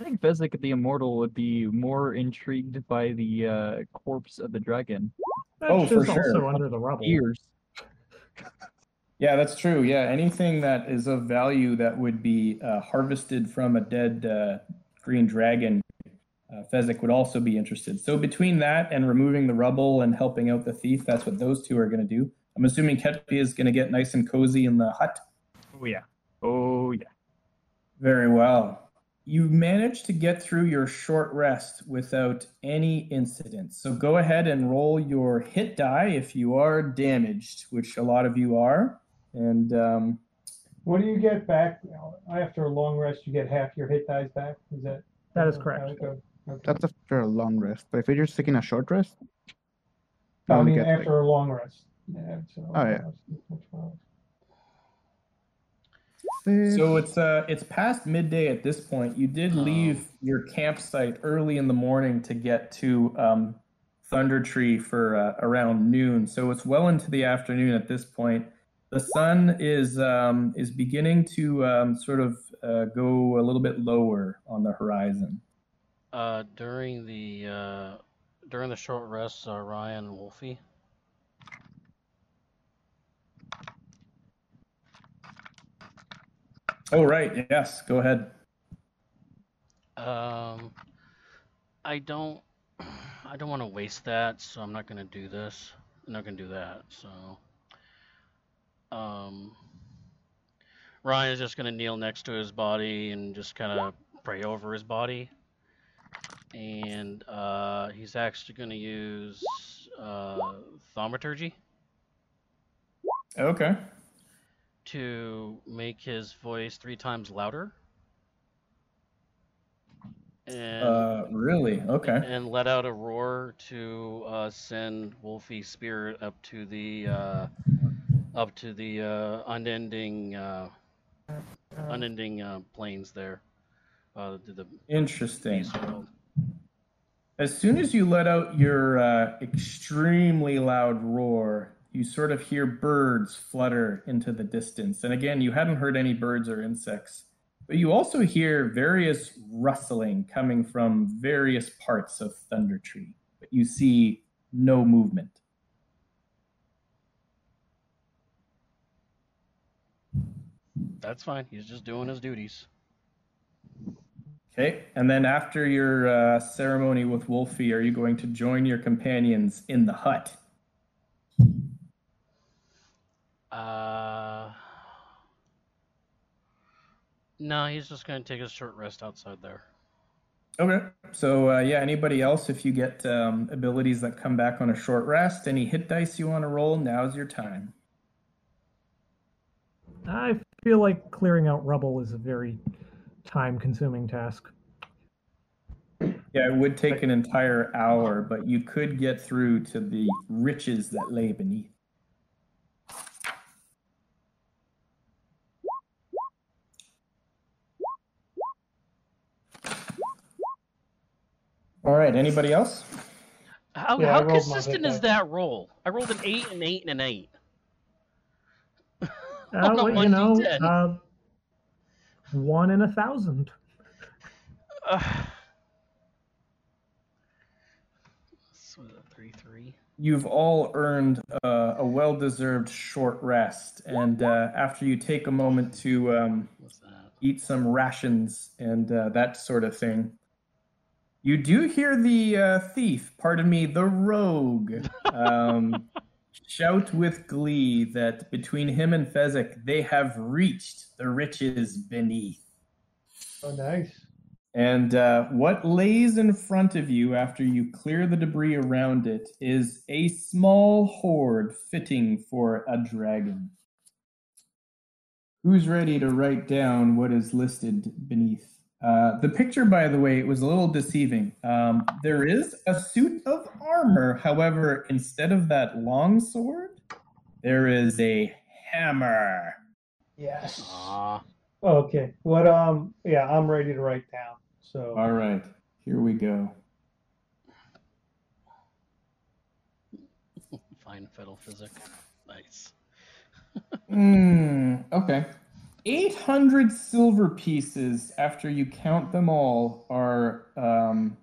I think Fezzik the Immortal would be more intrigued by the uh, corpse of the dragon. That's Oh, for just also sure. under the rubble. Ears. (laughs) Yeah, that's true. Yeah, anything that is of value that would be uh, harvested from a dead uh, green dragon, uh, Fezzik would also be interested. So between that and removing the rubble and helping out the thief, that's what those two are going to do. I'm assuming Ketpi is going to get nice and cozy in the hut. Oh yeah. Oh yeah. Very well. You managed to get through your short rest without any incidents. So go ahead and roll your hit die if you are damaged, which a lot of you are. And um, What do you get back after a long rest? You get half your hit dice back. Is that? That is correct. Okay. That's after a long rest. But if you're just taking a short rest, I mean, get, like- after a long rest. Yeah. So, Oh, yeah. So it's uh it's past midday at this point. You did leave your campsite early in the morning to get to um, Thundertree for uh, around noon. So it's well into the afternoon at this point, the sun is um, is beginning to um, sort of uh, go a little bit lower on the horizon. Uh, during the uh, during the short rest, uh, Ryan Wolfie. Oh right, yes, go ahead. Um, I don't, I don't want to waste that, so I'm not gonna do this. I'm not gonna do that. So, um, Ryan is just gonna kneel next to his body and just kind of pray over his body, and uh, he's actually gonna use uh, thaumaturgy Okay. To make his voice three times louder. And Uh, really? Okay. and let out a roar to uh, send Wolfie's spirit up to the uh, up to the uh, unending uh, unending uh, plains there. Uh, to the Interesting. world. As soon as you let out your uh, extremely loud roar, you sort of hear birds flutter into the distance. And again, you hadn't heard any birds or insects, but you also hear various rustling coming from various parts of Thundertree. But you see no movement. That's fine. He's just doing his duties. Okay, and then after your uh, ceremony with Wolfie, are you going to join your companions in the hut? Uh, no, he's just gonna take a short rest outside there. Okay. So uh, yeah, anybody else? If you get um, abilities that come back on a short rest, any hit dice you want to roll, now's your time. I feel like clearing out rubble is a very time-consuming task. Yeah, it would take an entire hour, but you could get through to the riches that lay beneath. All right. Anybody else? How, Yeah, how rolled my hit consistent is that roll? I rolled an eight, an eight, and an eight. (laughs) Uh, On a well, you know, 1d10. uh, one in a thousand. Ugh. So three, three. You've all earned uh, a well-deserved short rest, and uh, after you take a moment to um, eat some rations and uh, that sort of thing. You do hear the uh, thief, pardon me, the rogue, um, (laughs) shout with glee that between him and Fezzik, they have reached the riches beneath. Oh, nice. And uh, what lays in front of you after you clear the debris around it is a small hoard fitting for a dragon. Who's ready to write down what is listed beneath? Uh, the picture, by the way, was a little deceiving. Um, there is a suit of armor, however, instead of that long sword, there is a hammer. Yes. Ah, Okay. What? Um. Yeah, I'm ready to write down. So. All right, here we go. (laughs) fine fiddle physic. Nice. (laughs) Hmm. okay. 800 silver pieces, after you count them all, are um,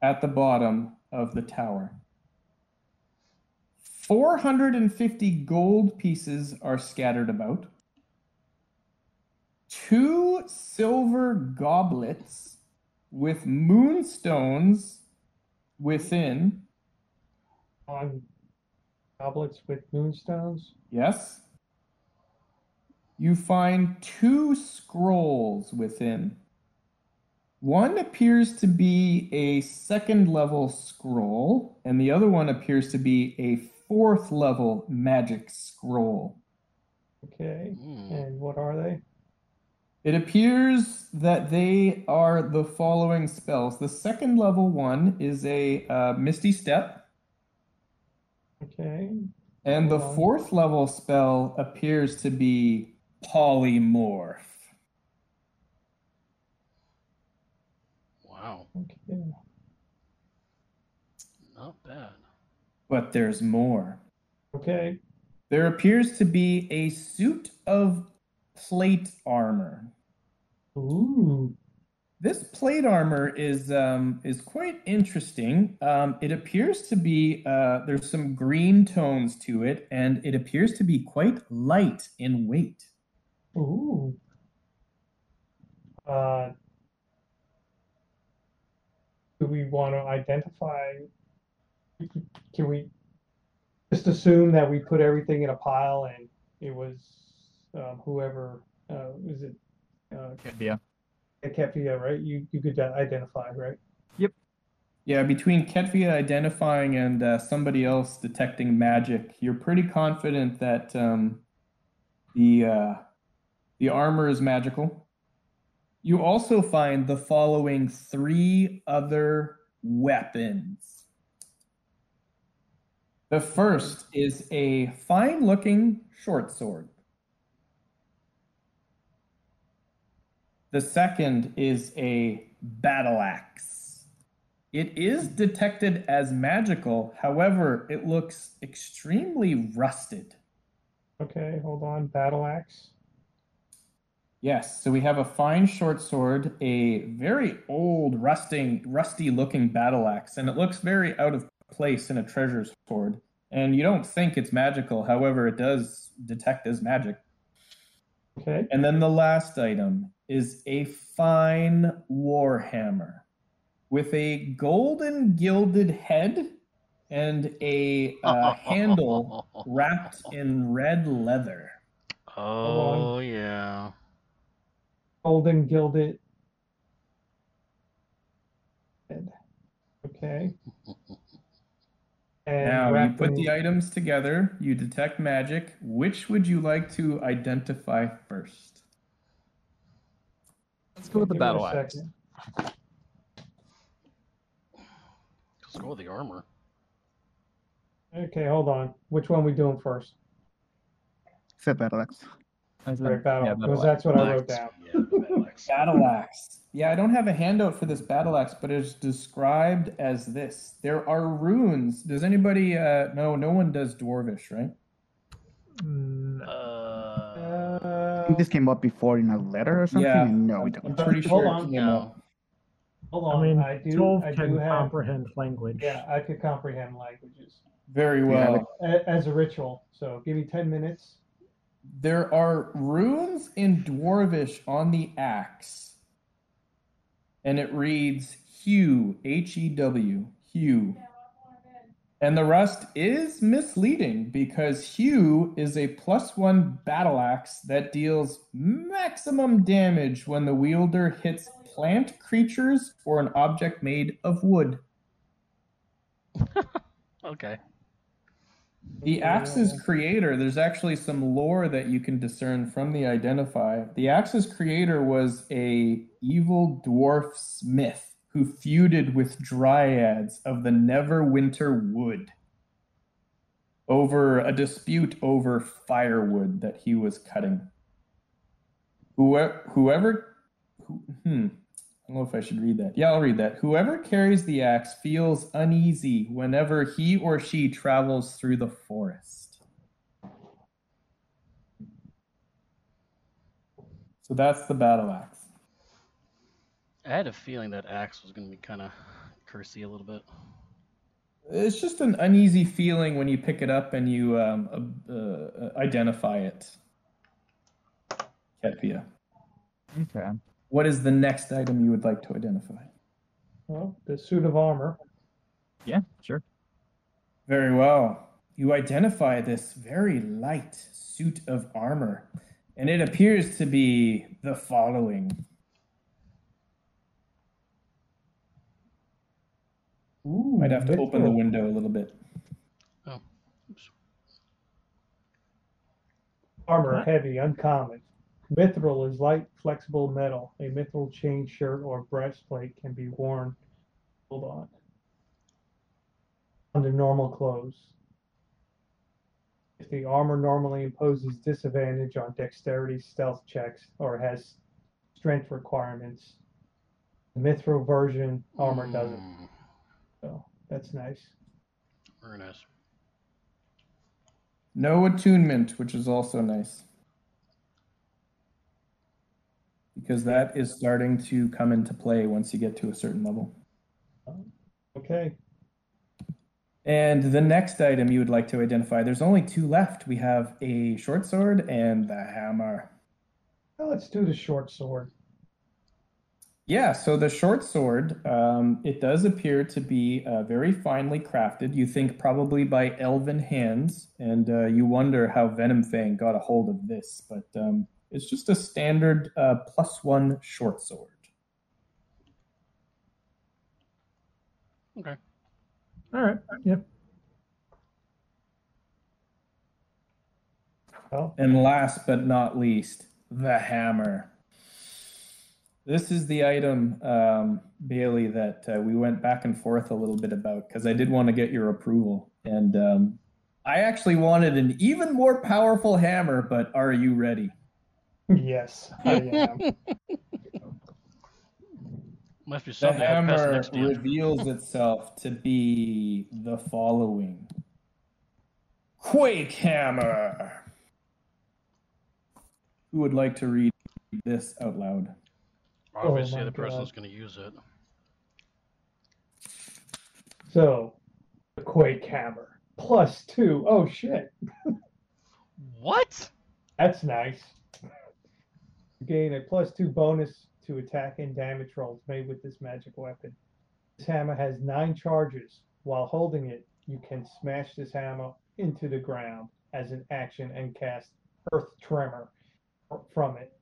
at the bottom of the tower. 450 gold pieces are scattered about. Two silver goblets with moonstones within. On goblets with moonstones. Yes. You find two scrolls within. One appears to be a second level scroll, and the other one appears to be a fourth level magic scroll. Okay. Hmm. And what are they? It appears that they are the following spells. The second level one is a uh, Misty Step, Okay. and the fourth level spell appears to be Polymorph. Wow, Okay. not bad. But there's more. Okay. There appears to be a suit of plate armor. Ooh. This plate armor is um, is quite interesting. Um, it appears to be uh, there's some green tones to it, and it appears to be quite light in weight. Ooh. Uh, do we want to identify? Can we just assume that we put everything in a pile and it was um, whoever uh, is it? Uh, Yeah. Ketvia, right? You you could identify, right? Yep. Yeah, between Ketvia identifying and uh, somebody else detecting magic, you're pretty confident that um, the uh, the armor is magical. You also find the following three other weapons. The first is a fine-looking short sword. The second is a battle axe. It is detected as magical, however, it looks extremely rusted. Okay, hold on. Battle axe. Yes, so we have a fine short sword, a very old, rusting, rusty looking battle axe, and it looks very out of place in a treasure sword. And you don't think it's magical, however, it does detect as magic. Okay. And then the last item is a fine warhammer with a golden gilded head and a uh, (laughs) handle wrapped in red leather. Oh yeah. Golden gilded. Okay. And now you put the items together, you detect magic. Which would you like to identify first? Let's go with the Give battle axe. Let's go with the armor. Okay, hold on. Which one we doing first? Said battle axe. I said- Right, battle, yeah, because that's what I wrote Axe. down. Yeah, battle (laughs) axe. Battle axe. Yeah, I don't have a handout for this battle axe, but it's described as this. There are runes. Does anybody uh no no one does dwarvish, right? Mm, Uh, I Uh, think this came up before in a letter or something. Yeah. No, we I'm don't. pretty Hold sure on. it came no. up. hold I on. mean, I do. Tolv I can do have. comprehend language. Yeah, I could comprehend languages Very Yeah, well. a- as a ritual. So give me ten minutes. There are runes in Dwarvish on the axe, and it reads Hew, H E W, Hew. And the rest is misleading because Hew is a plus one battle axe that deals maximum damage when the wielder hits plant creatures or an object made of wood. (laughs) okay. The axe's creator, there's actually some lore that you can discern from the identify. The axe's creator was a evil dwarf smith who feuded with dryads of the Neverwinter Wood over a dispute over firewood that he was cutting. Whoever, whoever who, hmm, I don't know if I should read that. Yeah, I'll read that. Whoever carries the axe feels uneasy whenever he or she travels through the forest. So that's the battle axe. I had a feeling that axe was going to be kind of cursy a little bit. It's just an uneasy feeling when you pick it up and you um, uh, uh, identify it. Ketvia. Okay. What is the next item you would like to identify? Well, the suit of armor. Yeah, sure. Very well. You identify this very light suit of armor, and it appears to be the following Ooh, Might have to open the window a little bit. Oh. Oops. Armor What? heavy, uncommon. Mithril is light, flexible metal. A mithril chain shirt or breastplate can be worn. Hold on. Under normal clothes. If the armor normally imposes disadvantage on dexterity, stealth checks, or has strength requirements, the mithril version armor doesn't. Mm, So that's nice. Very nice. No attunement, which is also nice. Because that is starting to come into play once you get to a certain level. Okay. And the next item you would like to identify, there's only two left. We have a short sword and the hammer. Well, let's do the short sword. Yeah, so the short sword, um, it does appear to be uh, very finely crafted. You think probably by elven hands, and uh, you wonder how Venomfang got a hold of this, but um, it's just a standard uh, plus one short sword. Okay. All right. Yeah. Well, And last but not least, the hammer. This is the item, um, Bailey, that uh, we went back and forth a little bit about because I did want to get your approval. And um, I actually wanted an even more powerful hammer, but are you ready? Yes, I (laughs) am. Must be The something I pass the hammer next damage. reveals itself to be the following Quake Hammer. Who would like to read this out loud? Obviously, oh my the person's God. going to use it. so, the Quake Hammer. Plus two. Oh, shit. What? That's nice. Gain a plus two bonus to attack and damage rolls made with this magic weapon. This hammer has nine charges. While holding it, you can smash this hammer into the ground as an action and cast Earth Tremor from it.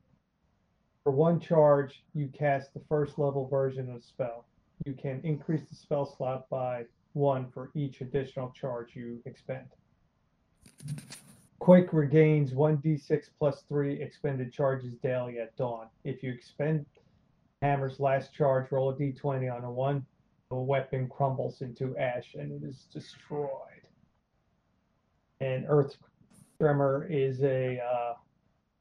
For one charge, you cast the first level version of the spell. You can increase the spell slot by one for each additional charge you expend. Quake regains 1d6 plus 3 expended charges daily at dawn. If you expend Hammer's last charge, roll a d20 on a 1. The weapon crumbles into ash and it is destroyed. And Earth Tremor is a uh,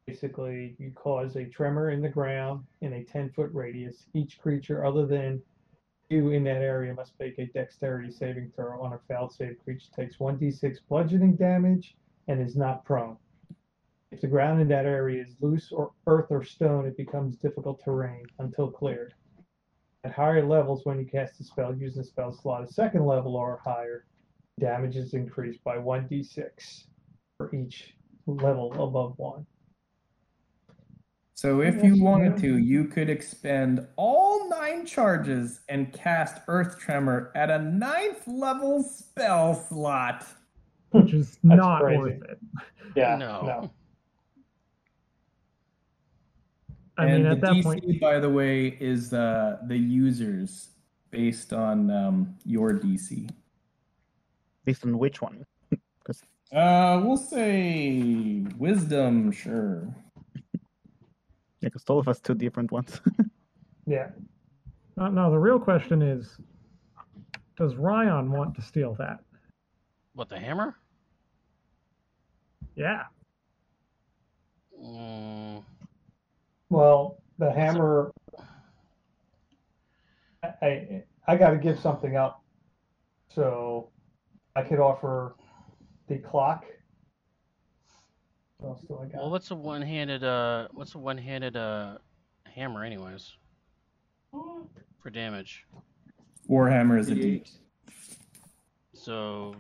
basically you cause a tremor in the ground in a 10 foot radius. Each creature other than you in that area must make a dexterity saving throw. On a failed save, creature takes 1d6 bludgeoning damage and is not prone. If the ground in that area is loose or earth or stone, it becomes difficult terrain until cleared. At higher levels, when you cast a spell using a spell slot, a second level or higher, damage is increased by 1d6 for each level above one. So if you wanted to, you could expend all nine charges and cast Earth Tremor at a ninth level spell slot. Which is not crazy. worth it. Yeah, no. no. I and mean, the that DC, point, by the way, is uh, the users based on um, your DC. Based on which one? (laughs) Uh, we'll say wisdom, sure. (laughs) Yeah, because Tolf has two different ones. (laughs) Yeah. uh, no, the real question is does Ryan want to steal that? What, the hammer? Yeah. Mm, Well, the hammer. I I, I got to give something up, so I could offer the clock. What else do I got? well, what's a one-handed uh, what's a one-handed uh, hammer, anyways? For damage. Warhammer is a D. So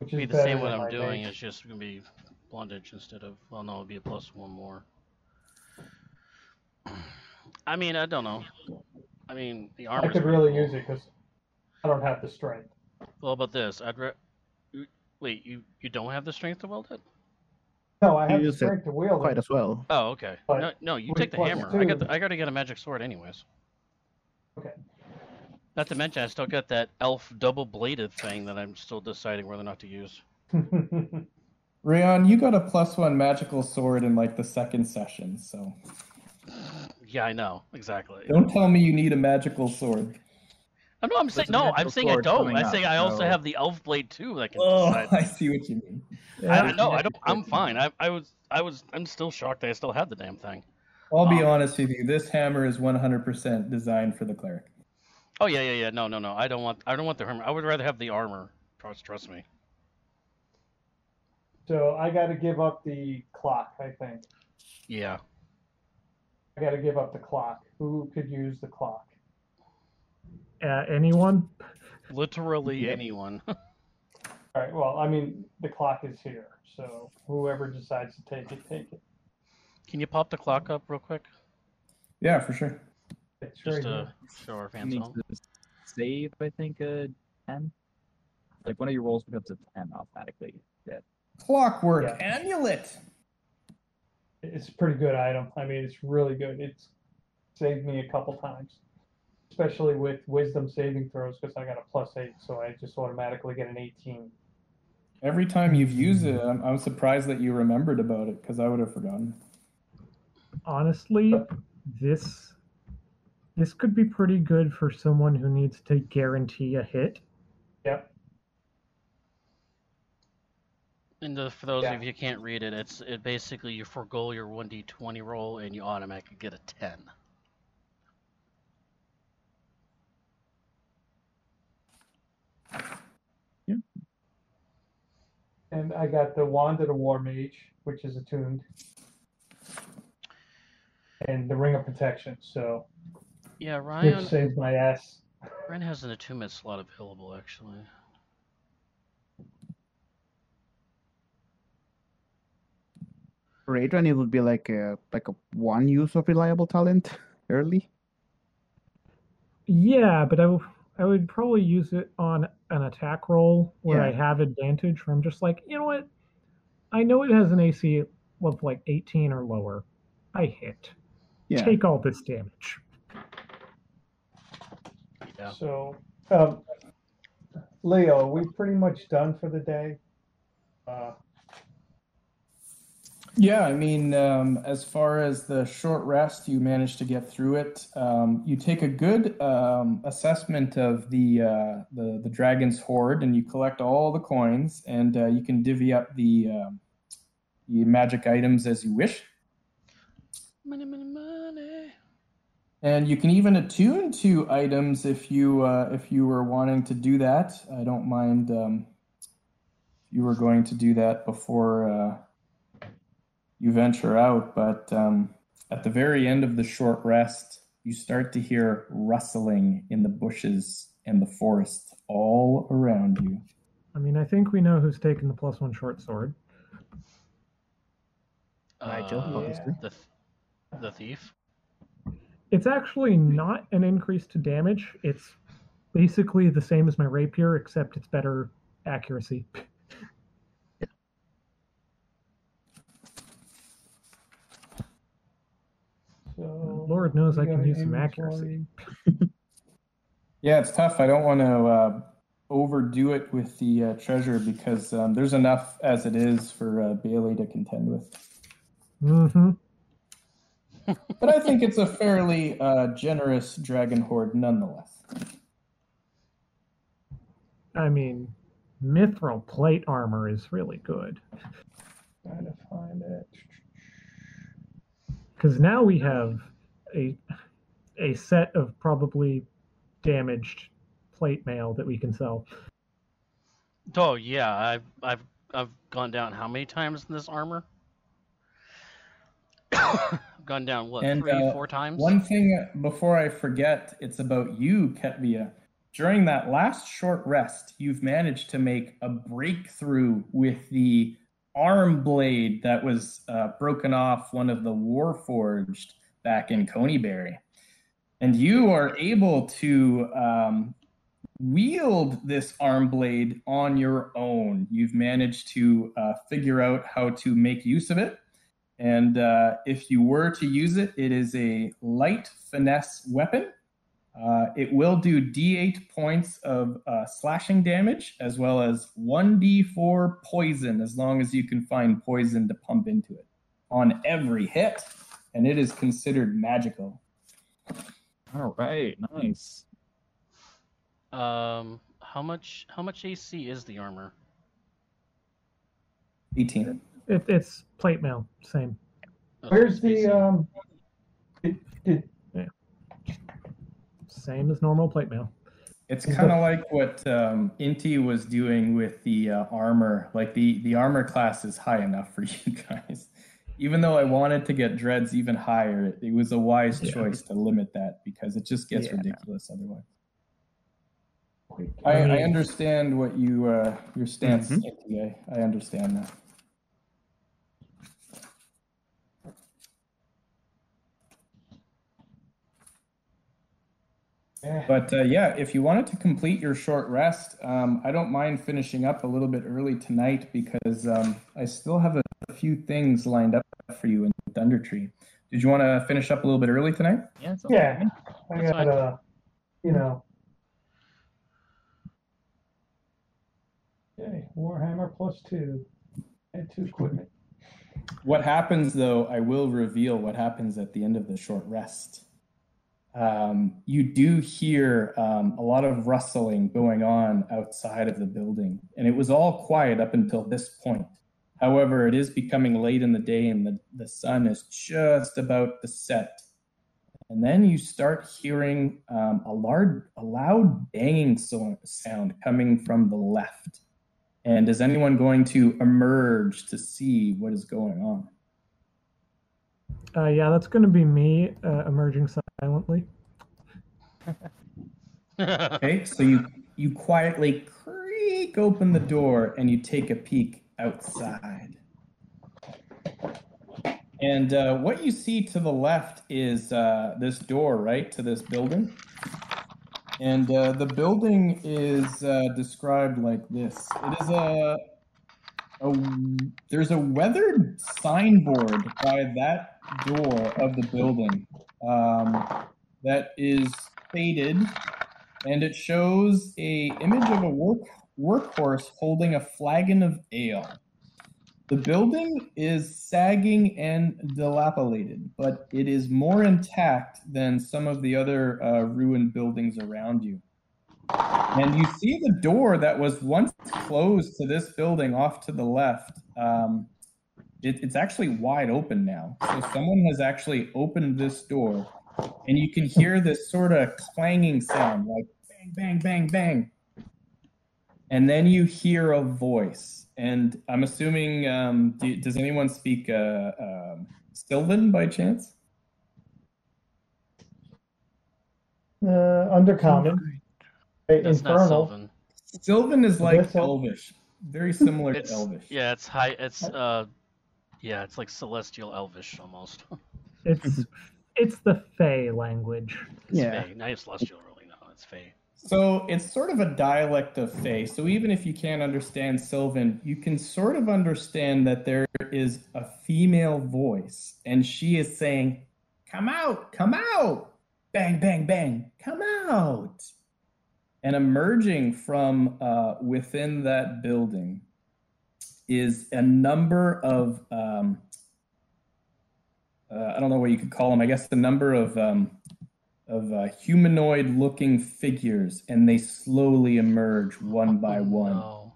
Which be is the same what I'm doing. mage. It's just gonna be blundage instead of well, no, it'll be a plus one more. I mean, I don't know. I mean, the I could really use it because I don't have the strength. Well, about this, I'd re- wait. You you don't have the strength to weld it? No, I have the strength to wield Quite it. as well. Oh, okay. But No, no, you take the plus hammer. I got the, I got to get a magic sword anyways. Okay. Not to mention, I still got that elf double bladed thing that I'm still deciding whether or not to use. (laughs) Rayon, you got a plus one magical sword in like the second session, so Yeah, I know exactly. don't tell me you need a magical sword. Oh, no, I'm saying no. I'm saying I sword don't. I up, say I also so- have the elf blade too. That can Oh, decide. (laughs) I see what you mean. I Yeah. don't know. I don't. I'm fine. I, I was. I was. I'm still shocked. that I still had the damn thing. I'll be Um, honest with you. This hammer is 100% designed for the cleric. Oh yeah, yeah, yeah. No, no, no. I don't want. I don't want the armor. I would rather have the armor. Trust, trust me. So I got to give up the clock. I think Yeah. I got to give up the clock. Who could use the clock? Uh, anyone? Literally Yep. anyone. (laughs) All right. Well, I mean, the clock is here, so whoever decides to take it, take it. Can you pop the clock up real quick? Yeah, for sure. It's Just right to here. show our It fans makes all. save, I think, a 10. Like one of your rolls becomes a 10 automatically. Yeah. Clockwork Yeah. amulet. It's a pretty good item. I mean, it's really good. It's saved me a couple times, especially with wisdom saving throws because I got a plus eight, so I just automatically get an 18. Every time you've used it, I'm, I'm surprised that you remembered about it because I would have forgotten. Honestly, this this could be pretty good for someone who needs to guarantee a hit. Yep. And the, for those Yeah. of you who can't read it, it's it basically you forego your 1d20 roll and you automatically get a 10. Yeah. And I got the Wand of the War Mage, which is attuned, and the Ring of Protection, so Yeah, which Ryan saved my ass. Ryan has an attunement slot available actually. For Adrian, it would be like a like a one use of reliable talent (laughs) early. Yeah, but I, w- I would probably use it on an attack roll where I have advantage. Where I'm just like, you know what? I know it has an AC of like 18 or lower. I hit. Yeah. Take all this damage. Yeah. So, um, Leo, we pretty much done for the day. Uh, Yeah, I mean, um, as far as the short rest, you managed to get through it. Um, you take a good um, assessment of the, uh, the the dragon's hoard, and you collect all the coins, and uh, you can divvy up the um, the magic items as you wish. Money, money, money. And you can even attune to items if you uh, if you were wanting to do that. I don't mind um, if you were going to do that before uh, you venture out. But um, at the very end of the short rest, you start to hear rustling in the bushes and the forest all around you. I mean, I think we know who's taken the plus one short sword. Nigel, Uh, obviously. the, th- the thief. It's actually not an increase to damage. It's basically the same as my rapier, except it's better accuracy. so Lord knows I can use some accuracy. Yeah, it's tough. I don't want to uh, overdo it with the uh, treasure because um, there's enough as it is for uh, Bailey to contend with. hmm But I think it's a fairly uh, generous dragon hoard nonetheless. I mean, mithril plate armor is really good Trying to find it. because now we have a a set of probably damaged plate mail that we can sell. Oh yeah, I've I've I've gone down how many times in this armor? (coughs) (coughs) gone down what And, three, uh, four times? One thing before I forget, it's about you, Ketvia. During that last short rest, you've managed to make a breakthrough with the arm blade that was uh, broken off one of the Warforged back in Conyberry. And you are able to um, wield this arm blade on your own. You've managed to uh, figure out how to make use of it. And uh, if you were to use it, it is a light finesse weapon. Uh, it will do d8 points of uh, slashing damage as well as 1d4 poison as long as you can find poison to pump into it on every hit. And it is considered magical. All right, nice. Um, how much how much AC is the armor? 18. It, it's plate mail, same. Oh, Where's the AC. um? Did, did, Same as normal plate mail. It's kind of like what um, Inti was doing with the uh, armor. Like the the armor class is high enough for (laughs) you guys. Even though I wanted to get dreads even higher, it, it was a wise Yeah. choice to limit that because it just gets Yeah. ridiculous otherwise. I I, I understand what you uh, your stance, Mhm. Inti. I, I understand that. But uh, yeah, if you wanted to complete your short rest, um, I don't mind finishing up a little bit early tonight because um, I still have a, a few things lined up for you in Thundertree. Did you want to finish up a little bit early tonight? Yeah. sounds Yeah. good. I got fine. uh, you know. Okay, Warhammer plus two. Add two equipment. What happens, though, I will reveal what happens at the end of the short rest. Um, you do hear um, a lot of rustling going on outside of the building, and it was all quiet up until this point. However, it is becoming late in the day, and the, the sun is just about to set. And then you start hearing um, a, large, a loud banging so- sound coming from the left. And is anyone going to emerge to see what is going on? Uh, yeah, that's going to be me uh, emerging silently. (laughs) Okay, so you you quietly creak open the door and you take a peek outside. And uh, what you see to the left is uh, this door, right, to this building. And uh, the building is uh, described like this. It is a, a there's a weathered signboard by that door of the building um, that is faded and it shows a image of a work workhorse holding a flagon of ale. The building is sagging and dilapidated, but it is more intact than some of the other uh, ruined buildings around you. And you see the door that was once closed to this building off to the left. Um, it, it's actually wide open now. So someone has actually opened this door and you can hear this sort of clanging sound like bang bang bang bang and then you hear a voice and i'm assuming um, do, does anyone speak uh, um, sylvan by chance Uh, undercommon. Hey, That's not infernal. Sylvan. sylvan is like elvish very similar It's to elvish yeah, it's high. It's uh, yeah, it's like celestial elvish almost. (laughs) It's it's the Fey language. It's Yeah. Fey. Not celestial, really. No, it's Fey. So it's sort of a dialect of Fey. So even if you can't understand Sylvan, you can sort of understand that there is a female voice, and she is saying, "Come out, come out, bang, bang, bang, come out." And emerging from uh, within that building is a number of um, uh, I don't know what you could call them. I guess the number of um, of uh, humanoid looking figures and they slowly emerge one by Oh, one. no.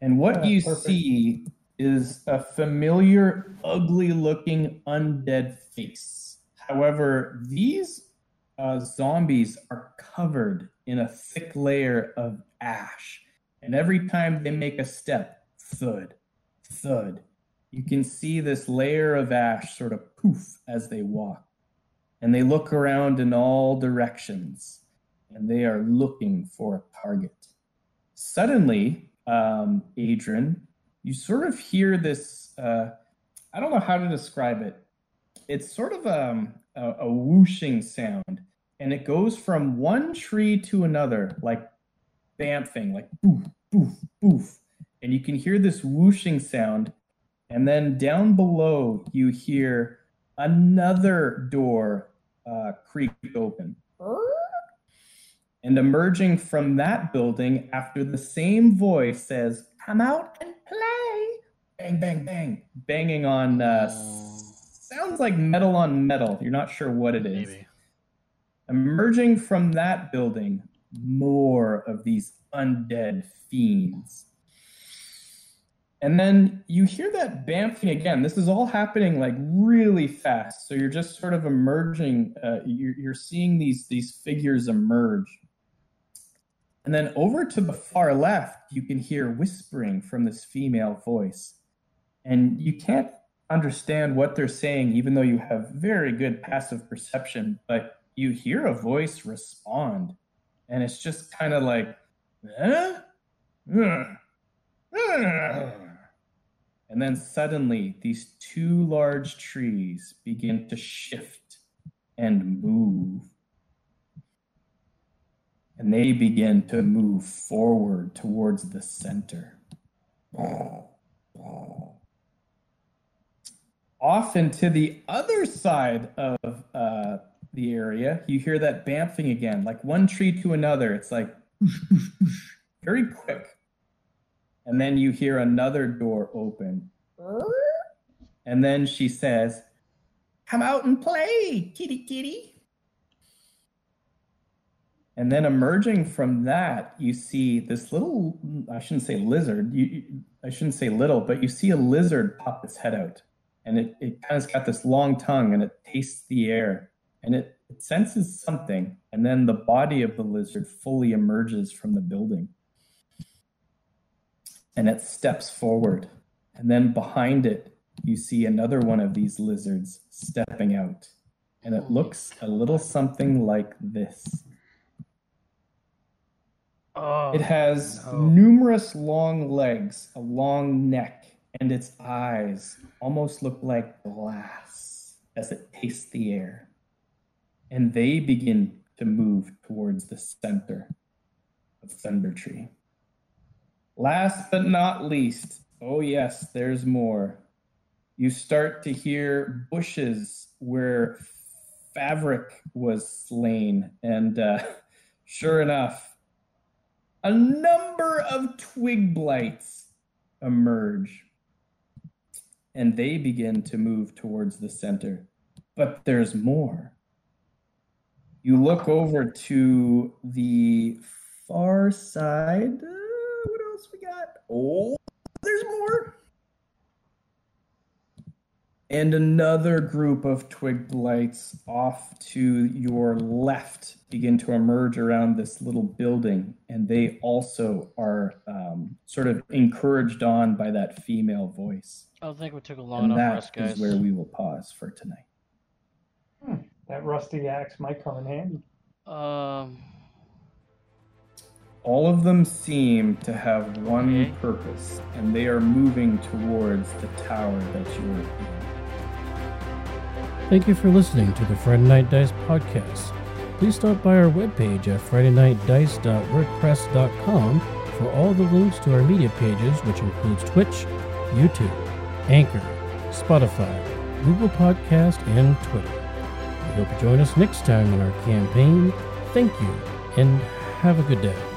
And what Yeah, you perfect. see is a familiar, ugly looking undead face. However, these uh, zombies are covered in a thick layer of ash. And every time they make a step, thud, thud, you can see this layer of ash sort of poof as they walk. And they look around in all directions and they are looking for a target. Suddenly, um, Adrian, you sort of hear this. Uh, I don't know how to describe it. It's sort of um, a, a whooshing sound, and it goes from one tree to another, like bamfing, like boof, boof, boof. And you can hear this whooshing sound. And then down below, you hear another door uh, creak open. And emerging from that building after the same voice says, Come out and play. Bang, bang, bang. Banging on, uh, sounds like metal on metal. You're not sure what it is. Maybe. Emerging from that building, more of these undead fiends. And then you hear that bamfing again. This is all happening like really fast. So you're just sort of emerging. Uh, you're, you're seeing these these figures emerge. And then over to the far left, you can hear whispering from this female voice. And you can't understand what they're saying, even though you have very good passive perception, but you hear a voice respond. And it's just kind of like, eh? And then suddenly, these two large trees begin to shift and move. And they begin to move forward towards the center. Off and to the other side of uh, the area, you hear that bamfing again, like one tree to another. It's like very quick. And then you hear another door open. And then she says, Come out and play, kitty kitty. And then emerging from that, you see this little, I shouldn't say lizard, you, I shouldn't say little, but you see a lizard pop its head out. And it, it kind of has got this long tongue and it tastes the air and it, it senses something. And then the body of the lizard fully emerges from the building and it steps forward. And then behind it, you see another one of these lizards stepping out. And it looks a little something like this. Oh, It has no. numerous long legs, a long neck, and its eyes almost look like glass as it tastes the air. And they begin to move towards the center of Thundertree. Last but not least, oh yes, there's more. You start to hear bushes where Fabric was slain, and uh, (laughs) sure enough, a number of twig blights emerge and they begin to move towards the center. But there's more. You look over to the far side. Uh, what else we got? Oh, there's more. And another group of twig blights off to your left begin to emerge around this little building. And they also are um, sort of encouraged on by that female voice. I don't think we took a long And enough that rest, is guys. where we will pause for tonight. That rusty axe might come in handy. Um, All of them seem to have one Okay. purpose, and they are moving towards the tower that you are in. Thank you for listening to the Friday Night Dice podcast. Please stop by our webpage at FridayNightDice.wordpress.com for all the links to our media pages, which includes Twitch, YouTube, Anchor, Spotify, Google Podcast, and Twitter. We hope you join us next time in our campaign. Thank you, and have a good day.